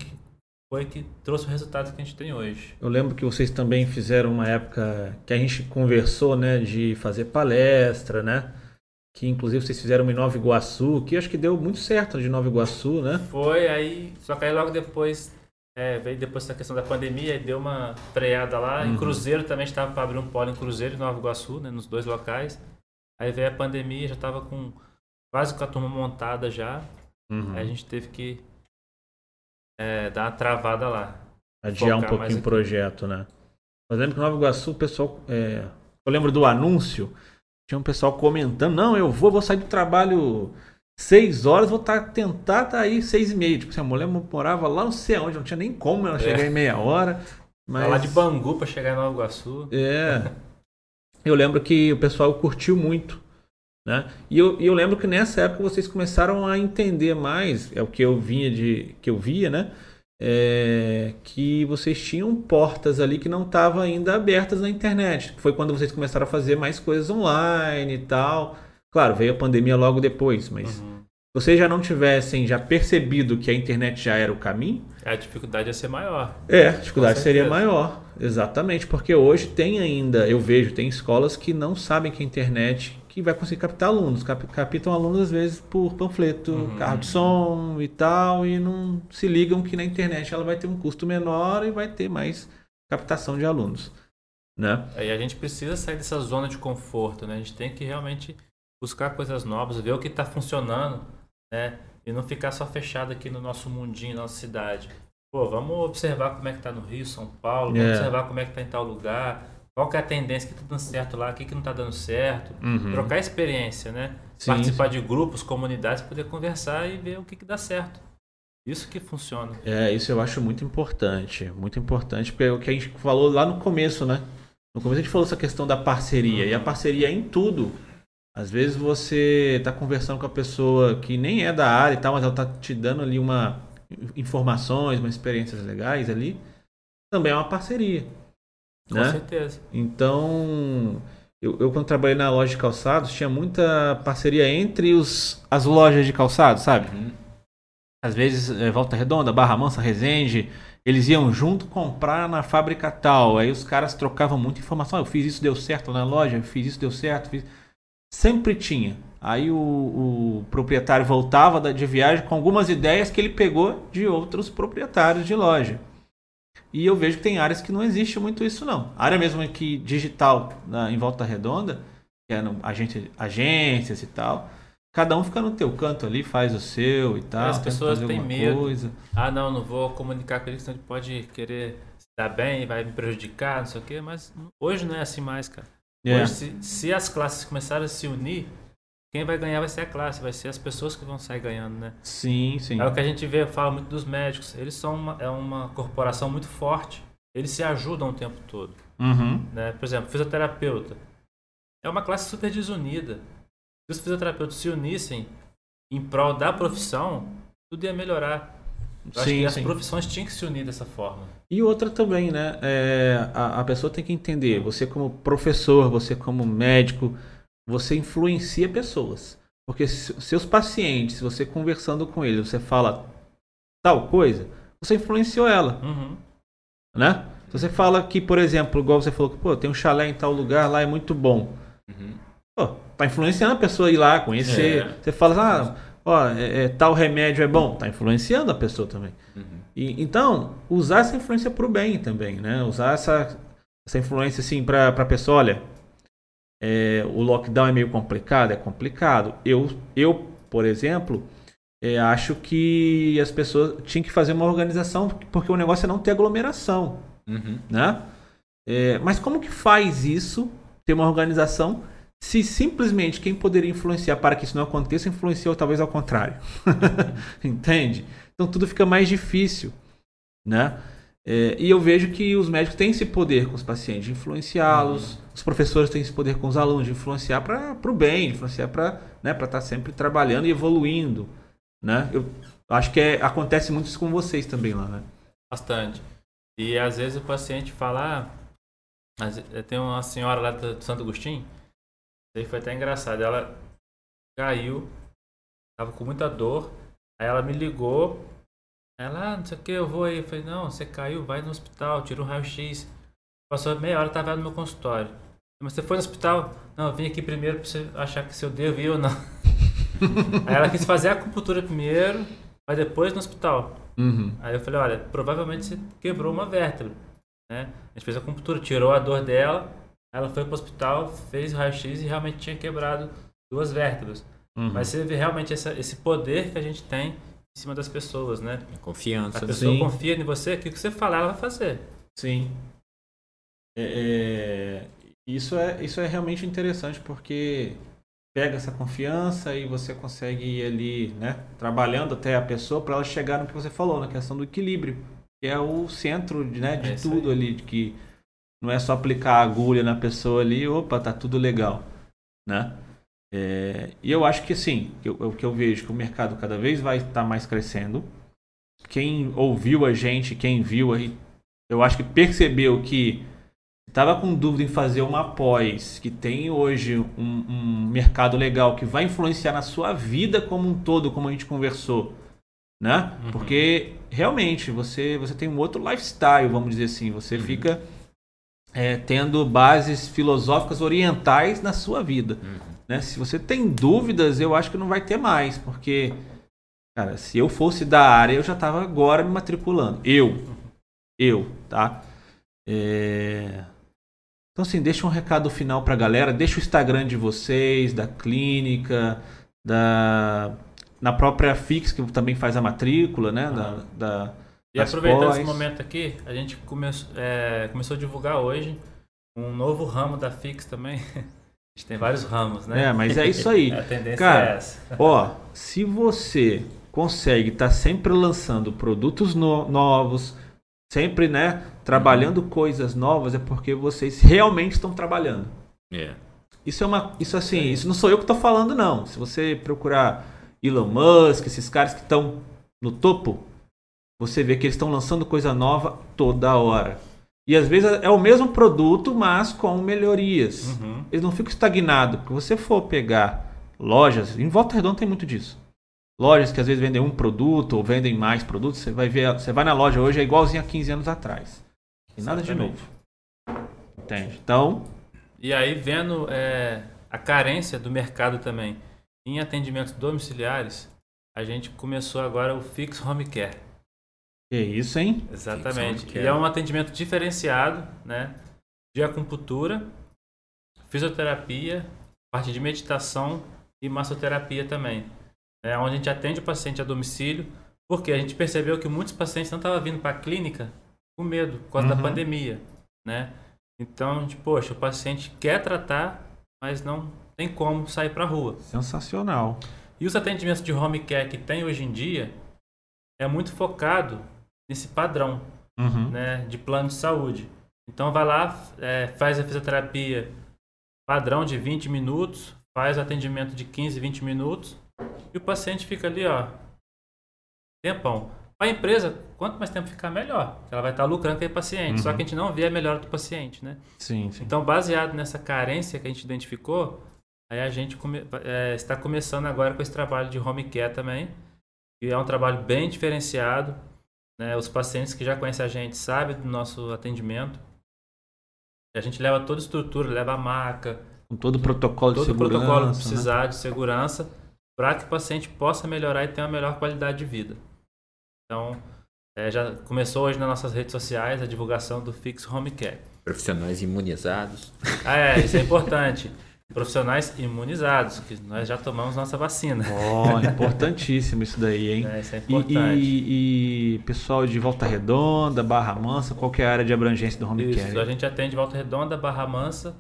foi que trouxe o resultado que a gente tem hoje. Eu lembro que vocês também fizeram uma época que a gente conversou, né, de fazer palestra, né? Que inclusive vocês fizeram em Nova Iguaçu, que acho que deu muito certo de Nova Iguaçu, né? Foi, aí, só que aí logo depois, é, veio depois da questão da pandemia, e deu uma freada lá. Uhum. Em Cruzeiro também estava para abrir um polo em Cruzeiro e Nova Iguaçu, né, nos dois locais. Aí veio a pandemia, já estava com quase com a turma montada já. Uhum. Aí a gente teve que é, dar uma travada lá. Adiar um pouquinho o projeto, né? Mas lembro que Nova Iguaçu, o pessoal. É... Eu lembro do anúncio, tinha um pessoal comentando, não, eu vou, vou sair do trabalho seis horas, vou tá, tentar estar tá aí seis e meia. Tipo, assim, a mulher morava lá não sei onde, não tinha nem como ela é. chegar em meia hora. Mas... Lá de Bangu para chegar em Nova Iguaçu. É. Eu lembro que o pessoal curtiu muito. Né? E eu, eu lembro que nessa época vocês começaram a entender mais, é o que eu vinha de que eu via, né? É, que vocês tinham portas ali que não estavam ainda abertas na internet. Foi quando vocês começaram a fazer mais coisas online e tal. Claro, veio a pandemia logo depois, mas uhum. vocês já não tivessem já percebido que a internet já era o caminho? A dificuldade ia ser maior. É, a dificuldade seria maior. Exatamente, porque hoje tem ainda, eu vejo, tem escolas que não sabem que a internet que vai conseguir captar alunos. Cap, captam alunos, às vezes, por panfleto, uhum. carro de som e tal, e não se ligam que na internet ela vai ter um custo menor e vai ter mais captação de alunos. Né? E a gente precisa sair dessa zona de conforto, né? A gente tem que realmente buscar coisas novas, ver o que está funcionando, né? E não ficar só fechado aqui no nosso mundinho, nossa cidade. Pô, vamos observar como é que está no Rio, São Paulo, vamos é. observar como é que está em tal lugar, qual que é a tendência que está dando certo lá, o que, que não está dando certo. Uhum. Trocar experiência, né? Sim, Participar de grupos, comunidades, poder conversar e ver o que, que dá certo. Isso que funciona. É, isso eu acho muito importante. Muito importante, porque é o que a gente falou lá no começo, né? No começo a gente falou essa questão da parceria. Uhum. E a parceria é em tudo. Às vezes você está conversando com a pessoa que nem é da área e tal, mas ela está te dando ali uma informações, umas experiências legais ali. Também é uma parceria. Com né? certeza. Então, eu, eu, quando trabalhei na loja de calçados, tinha muita parceria entre os, as lojas de calçados, sabe? Uhum. Às vezes, é, Volta Redonda, Barra Mansa, Resende, eles iam junto comprar na fábrica tal. Aí os caras trocavam muita informação. Ah, eu fiz isso, deu certo na loja, eu fiz isso, deu certo. Fiz... Sempre tinha. Aí o, o proprietário voltava de viagem com algumas ideias que ele pegou de outros proprietários de loja. E eu vejo que tem áreas que não existe muito isso, não. A área mesmo que digital na, em volta redonda, que é no, agente, agências e tal, cada um fica no teu canto ali, faz o seu e tal. As pessoas têm medo. Coisa. Ah, não, não vou comunicar com eles, senão ele pode querer se dar bem, vai me prejudicar, não sei o quê, mas hoje não é assim mais, cara. É. Hoje, se, se as classes começarem a se unir, quem vai ganhar vai ser a classe, vai ser as pessoas que vão sair ganhando, né? Sim, sim. É o que a gente vê, fala muito dos médicos. Eles são uma, é uma corporação muito forte. Eles se ajudam o tempo todo. Uhum. Né? Por exemplo, fisioterapeuta. É uma classe super desunida. Se os fisioterapeutas se unissem em prol da profissão, tudo ia melhorar. Eu sim, acho que sim. as profissões tinham que se unir dessa forma. E outra também, né? É, a, a pessoa tem que entender, você como professor, você como médico, você influencia pessoas. Porque seus pacientes, você conversando com eles, você fala tal coisa, você influenciou ela. Uhum. Né? Se você fala que, por exemplo, igual você falou que pô, tem um chalé em tal lugar, lá é muito bom. Uhum. Pô, tá influenciando a pessoa a ir lá, conhecer. É. Você fala, ah, ó, é, é, tal remédio é bom. Tá influenciando a pessoa também. Uhum. E, então, usar essa influência para o bem também, né? Usar essa, essa influência assim para a pessoa, olha, é, o lockdown é meio complicado? É complicado. Eu, eu por exemplo, é, acho que as pessoas tinham que fazer uma organização, porque o negócio é não ter aglomeração. Uhum. Né? É, mas como que faz isso, ter uma organização, se simplesmente quem poderia influenciar para que isso não aconteça, influenciou talvez ao contrário? Entende? Então tudo fica mais difícil. Né? É, e eu vejo que os médicos têm esse poder com os pacientes, de influenciá-los, uhum. os professores têm esse poder com os alunos, de influenciar para o bem, de influenciar para né, estar tá sempre trabalhando e evoluindo. Né? Eu acho que é, acontece muito isso com vocês também lá, né? Bastante. E às vezes o paciente fala, ah, tem uma senhora lá do Santo Agostinho, aí foi até engraçado, ela caiu, estava com muita dor, aí ela me ligou ela, ah, não sei o que, eu vou aí. Eu falei, não, você caiu, vai no hospital, tira um raio-x. Passou meia hora, tava no meu consultório. Mas você foi no hospital? Não, eu vim aqui primeiro pra você achar que se eu devo ir ou não. aí ela quis fazer a acupuntura primeiro, mas depois no hospital. Uhum. Aí eu falei, olha, provavelmente você quebrou uma vértebra. Né? A gente fez a acupuntura, tirou a dor dela, ela foi pro hospital, fez o raio-x e realmente tinha quebrado duas vértebras. Uhum. Mas você vê realmente essa, esse poder que a gente tem em cima das pessoas, né? Confiança. A pessoa Sim. confia em você, o que você falar, ela vai fazer. Sim. É, é, isso, é, isso é realmente interessante porque pega essa confiança e você consegue ir ali, né, trabalhando até a pessoa para ela chegar no que você falou, na questão do equilíbrio, que é o centro de, né, de é tudo ali, de que não é só aplicar a agulha na pessoa ali, opa, tá tudo legal, né? É, e eu acho que assim, o que eu vejo que o mercado cada vez vai estar tá mais crescendo. Quem ouviu a gente, quem viu aí, eu acho que percebeu que estava com dúvida em fazer uma pós, que tem hoje um, um, mercado legal que vai influenciar na sua vida como um todo, como a gente conversou, né? Uhum. Porque realmente você você tem um outro lifestyle, vamos dizer assim, você uhum. fica é, tendo bases filosóficas orientais na sua vida. Uhum Né? Se você tem dúvidas, eu acho que não vai ter mais, porque, cara, se eu fosse da área, eu já estava agora me matriculando. Eu. Eu, tá? É... Então, assim, deixa um recado final pra galera. Deixa o Instagram de vocês, da clínica, da... Na própria Fix, que também faz a matrícula, né? Da, da, e aproveitando pós. esse momento aqui, a gente come... É, começou a divulgar hoje um novo ramo da Fix também. A gente tem vários ramos, né? É, mas é isso aí. a tendência Cara, é essa. Ó, se você consegue estar tá sempre lançando produtos no novos, sempre, né, trabalhando uhum. coisas novas, é porque vocês realmente estão trabalhando. É. Isso é uma, isso assim, isso não sou eu que estou falando não. Se você procurar Elon Musk, esses caras que estão no topo, você vê que eles estão lançando coisa nova toda hora. E às vezes é o mesmo produto, mas com melhorias. Uhum. Eles não ficam estagnados. Porque você for pegar lojas, em Volta Redonda tem muito disso. Lojas que às vezes vendem um produto ou vendem mais produtos, você vai ver, você vai na loja hoje é igualzinho a 15 anos atrás. E nada de novo. Entende? Então. E aí, vendo é, a carência do mercado também em atendimentos domiciliares, a gente começou agora o Fix Home Care. Que isso, hein? Exatamente. E é um atendimento diferenciado, né? De acupuntura, fisioterapia, parte de meditação e massoterapia também. É onde a gente atende o paciente a domicílio, porque a gente percebeu que muitos pacientes não estavam vindo para a clínica com medo, por causa uhum. da pandemia, né? Então, a gente, poxa, o paciente quer tratar, mas não tem como sair para a rua. Sensacional. E os atendimentos de home care que tem hoje em dia é muito focado nesse padrão uhum. né, de plano de saúde. Então vai lá, é, faz a fisioterapia padrão de 20 minutos, faz o atendimento de 15, 20 minutos e o paciente fica ali, ó, tempão. Para a empresa, quanto mais tempo ficar, melhor. Ela vai estar lucrando com o paciente. Uhum. Só que a gente não vê a melhora do paciente, né? Sim, sim. Então, baseado nessa carência que a gente identificou, aí a gente come, é, está começando agora com esse trabalho de home care também. E é um trabalho bem diferenciado. Né? Os pacientes que já conhecem a gente sabem do nosso atendimento. A gente leva toda a estrutura, leva a maca. Com todo o protocolo todo de segurança. Todo o protocolo que precisar né? de segurança para que o paciente possa melhorar e ter uma melhor qualidade de vida. Então, é, já começou hoje nas nossas redes sociais a divulgação do Fix Home Care. Profissionais imunizados. Ah, é, isso é importante. profissionais imunizados, que nós já tomamos nossa vacina. Oh, importantíssimo isso daí, hein? É, isso é importante. E, e, e, pessoal de Volta Redonda, Barra Mansa, qualquer é área de abrangência do home isso, care? a gente atende Volta Redonda, Barra Mansa,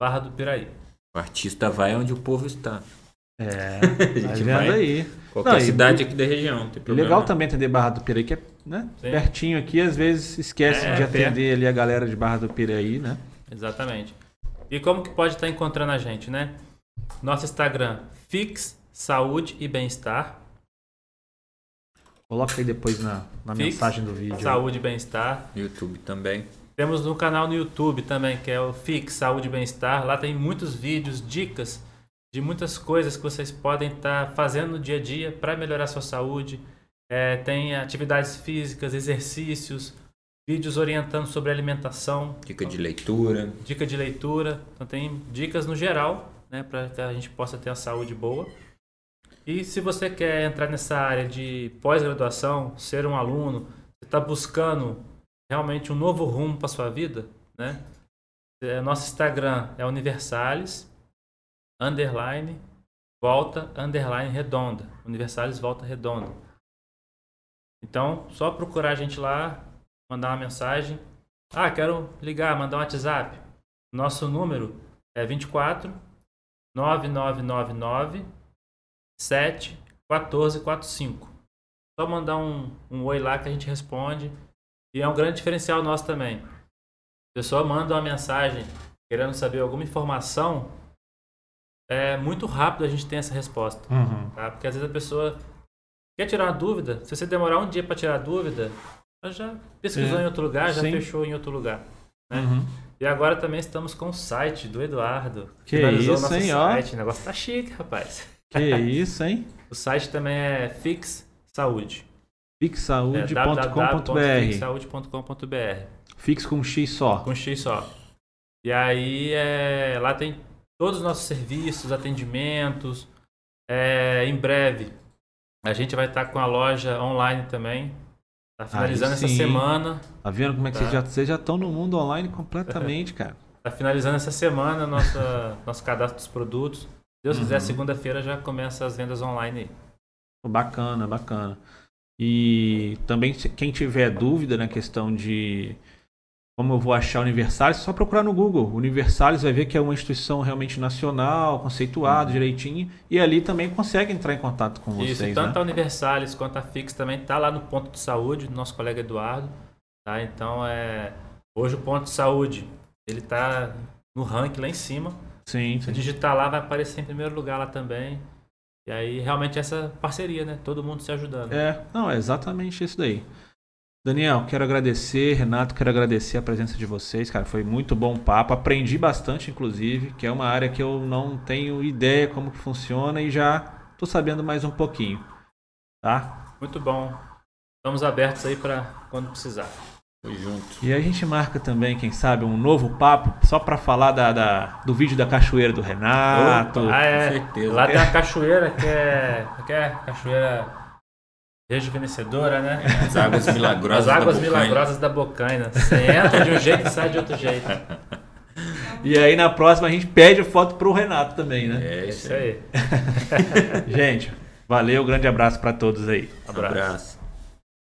Barra do Piraí. O artista vai onde o povo está. É, a gente vai aí. Qualquer Não, cidade e, aqui da região. Tem legal também atender Barra do Piraí, que é né, pertinho aqui, às vezes esquece é, de atender ali a galera de Barra do Piraí, né? Exatamente. E como que pode estar encontrando a gente, né? Nosso Instagram, Fix Saúde e Bem-Estar. Coloca aí depois na, na Fix, mensagem do vídeo. Saúde e Bem-Estar. YouTube também. Temos um canal no YouTube também, que é o Fix Saúde e Bem-Estar. Lá tem muitos vídeos, dicas de muitas coisas que vocês podem estar fazendo no dia a dia para melhorar a sua saúde. É, tem atividades físicas, exercícios, vídeos orientando sobre alimentação. Dica de leitura. Dica de leitura. Então tem dicas no geral, né, para que a gente possa ter a saúde boa. E se você quer entrar nessa área de pós-graduação, ser um aluno, está buscando realmente um novo rumo para sua vida, né? É, nosso Instagram é universales underline volta underline redonda, universales volta redonda. Então, só procurar a gente lá, mandar uma mensagem. Ah, quero ligar, mandar um WhatsApp. Nosso número é 24 9999 7 1445. Só mandar um, um oi lá que a gente responde. E é um grande diferencial nosso também. A pessoa manda uma mensagem querendo saber alguma informação, é muito rápido a gente ter essa resposta. Uhum. Tá? Porque às vezes a pessoa quer tirar uma dúvida. Se você demorar um dia para tirar a dúvida, já pesquisou é. em outro lugar, já Sim. fechou em outro lugar. Né? Uhum. E agora também estamos com o site do Eduardo. Que isso, nosso hein? Site. O negócio tá chique, rapaz. Que isso, hein? O site também é Fix Saúde. Fixsaúde.com.br é, Fixsaúde.com.br Fix com X só. Com X só. E aí, é, lá tem todos os nossos serviços, atendimentos. É, em breve, a gente vai estar com a loja online também. Tá finalizando essa semana. Tá vendo como é que tá. vocês, já, estão no mundo online completamente, cara? Tá finalizando essa semana nossa, nosso cadastro dos produtos. Se Deus uhum. quiser, segunda-feira já começa as vendas online aí. Bacana, bacana. E também, quem tiver dúvida na questão de como eu vou achar Universalis, é só procurar no Google. Universalis vai ver que é uma instituição realmente nacional, conceituada uhum. direitinho, e ali também consegue entrar em contato com vocês. Isso, tanto né? a Universalis quanto a Fix também está lá no ponto de saúde, do nosso colega Eduardo. Tá? Então, é... hoje o ponto de saúde ele está no ranking lá em cima. Sim, Se digitar lá, vai aparecer em primeiro lugar lá também. E aí, realmente, essa parceria, né? Todo mundo se ajudando. É, não, é exatamente isso daí. Daniel, quero agradecer, Renato, quero agradecer a presença de vocês, cara, foi muito bom papo, aprendi bastante, inclusive, que é uma área que eu não tenho ideia como que funciona e já tô sabendo mais um pouquinho, tá? Muito bom, estamos abertos aí para quando precisar. junto. E a gente marca também, quem sabe, um novo papo só para falar da, da, do vídeo da cachoeira do Renato. Opa, ah, é. Com certeza. Lá tem a cachoeira que é, que é cachoeira rejuvenescedora, né? As águas milagrosas As águas da milagrosas da Bocaina. Você entra de um jeito e sai de outro jeito. E aí na próxima a gente pede foto pro Renato também, né? É isso aí. gente, valeu, grande abraço para todos aí. Abraço. abraço.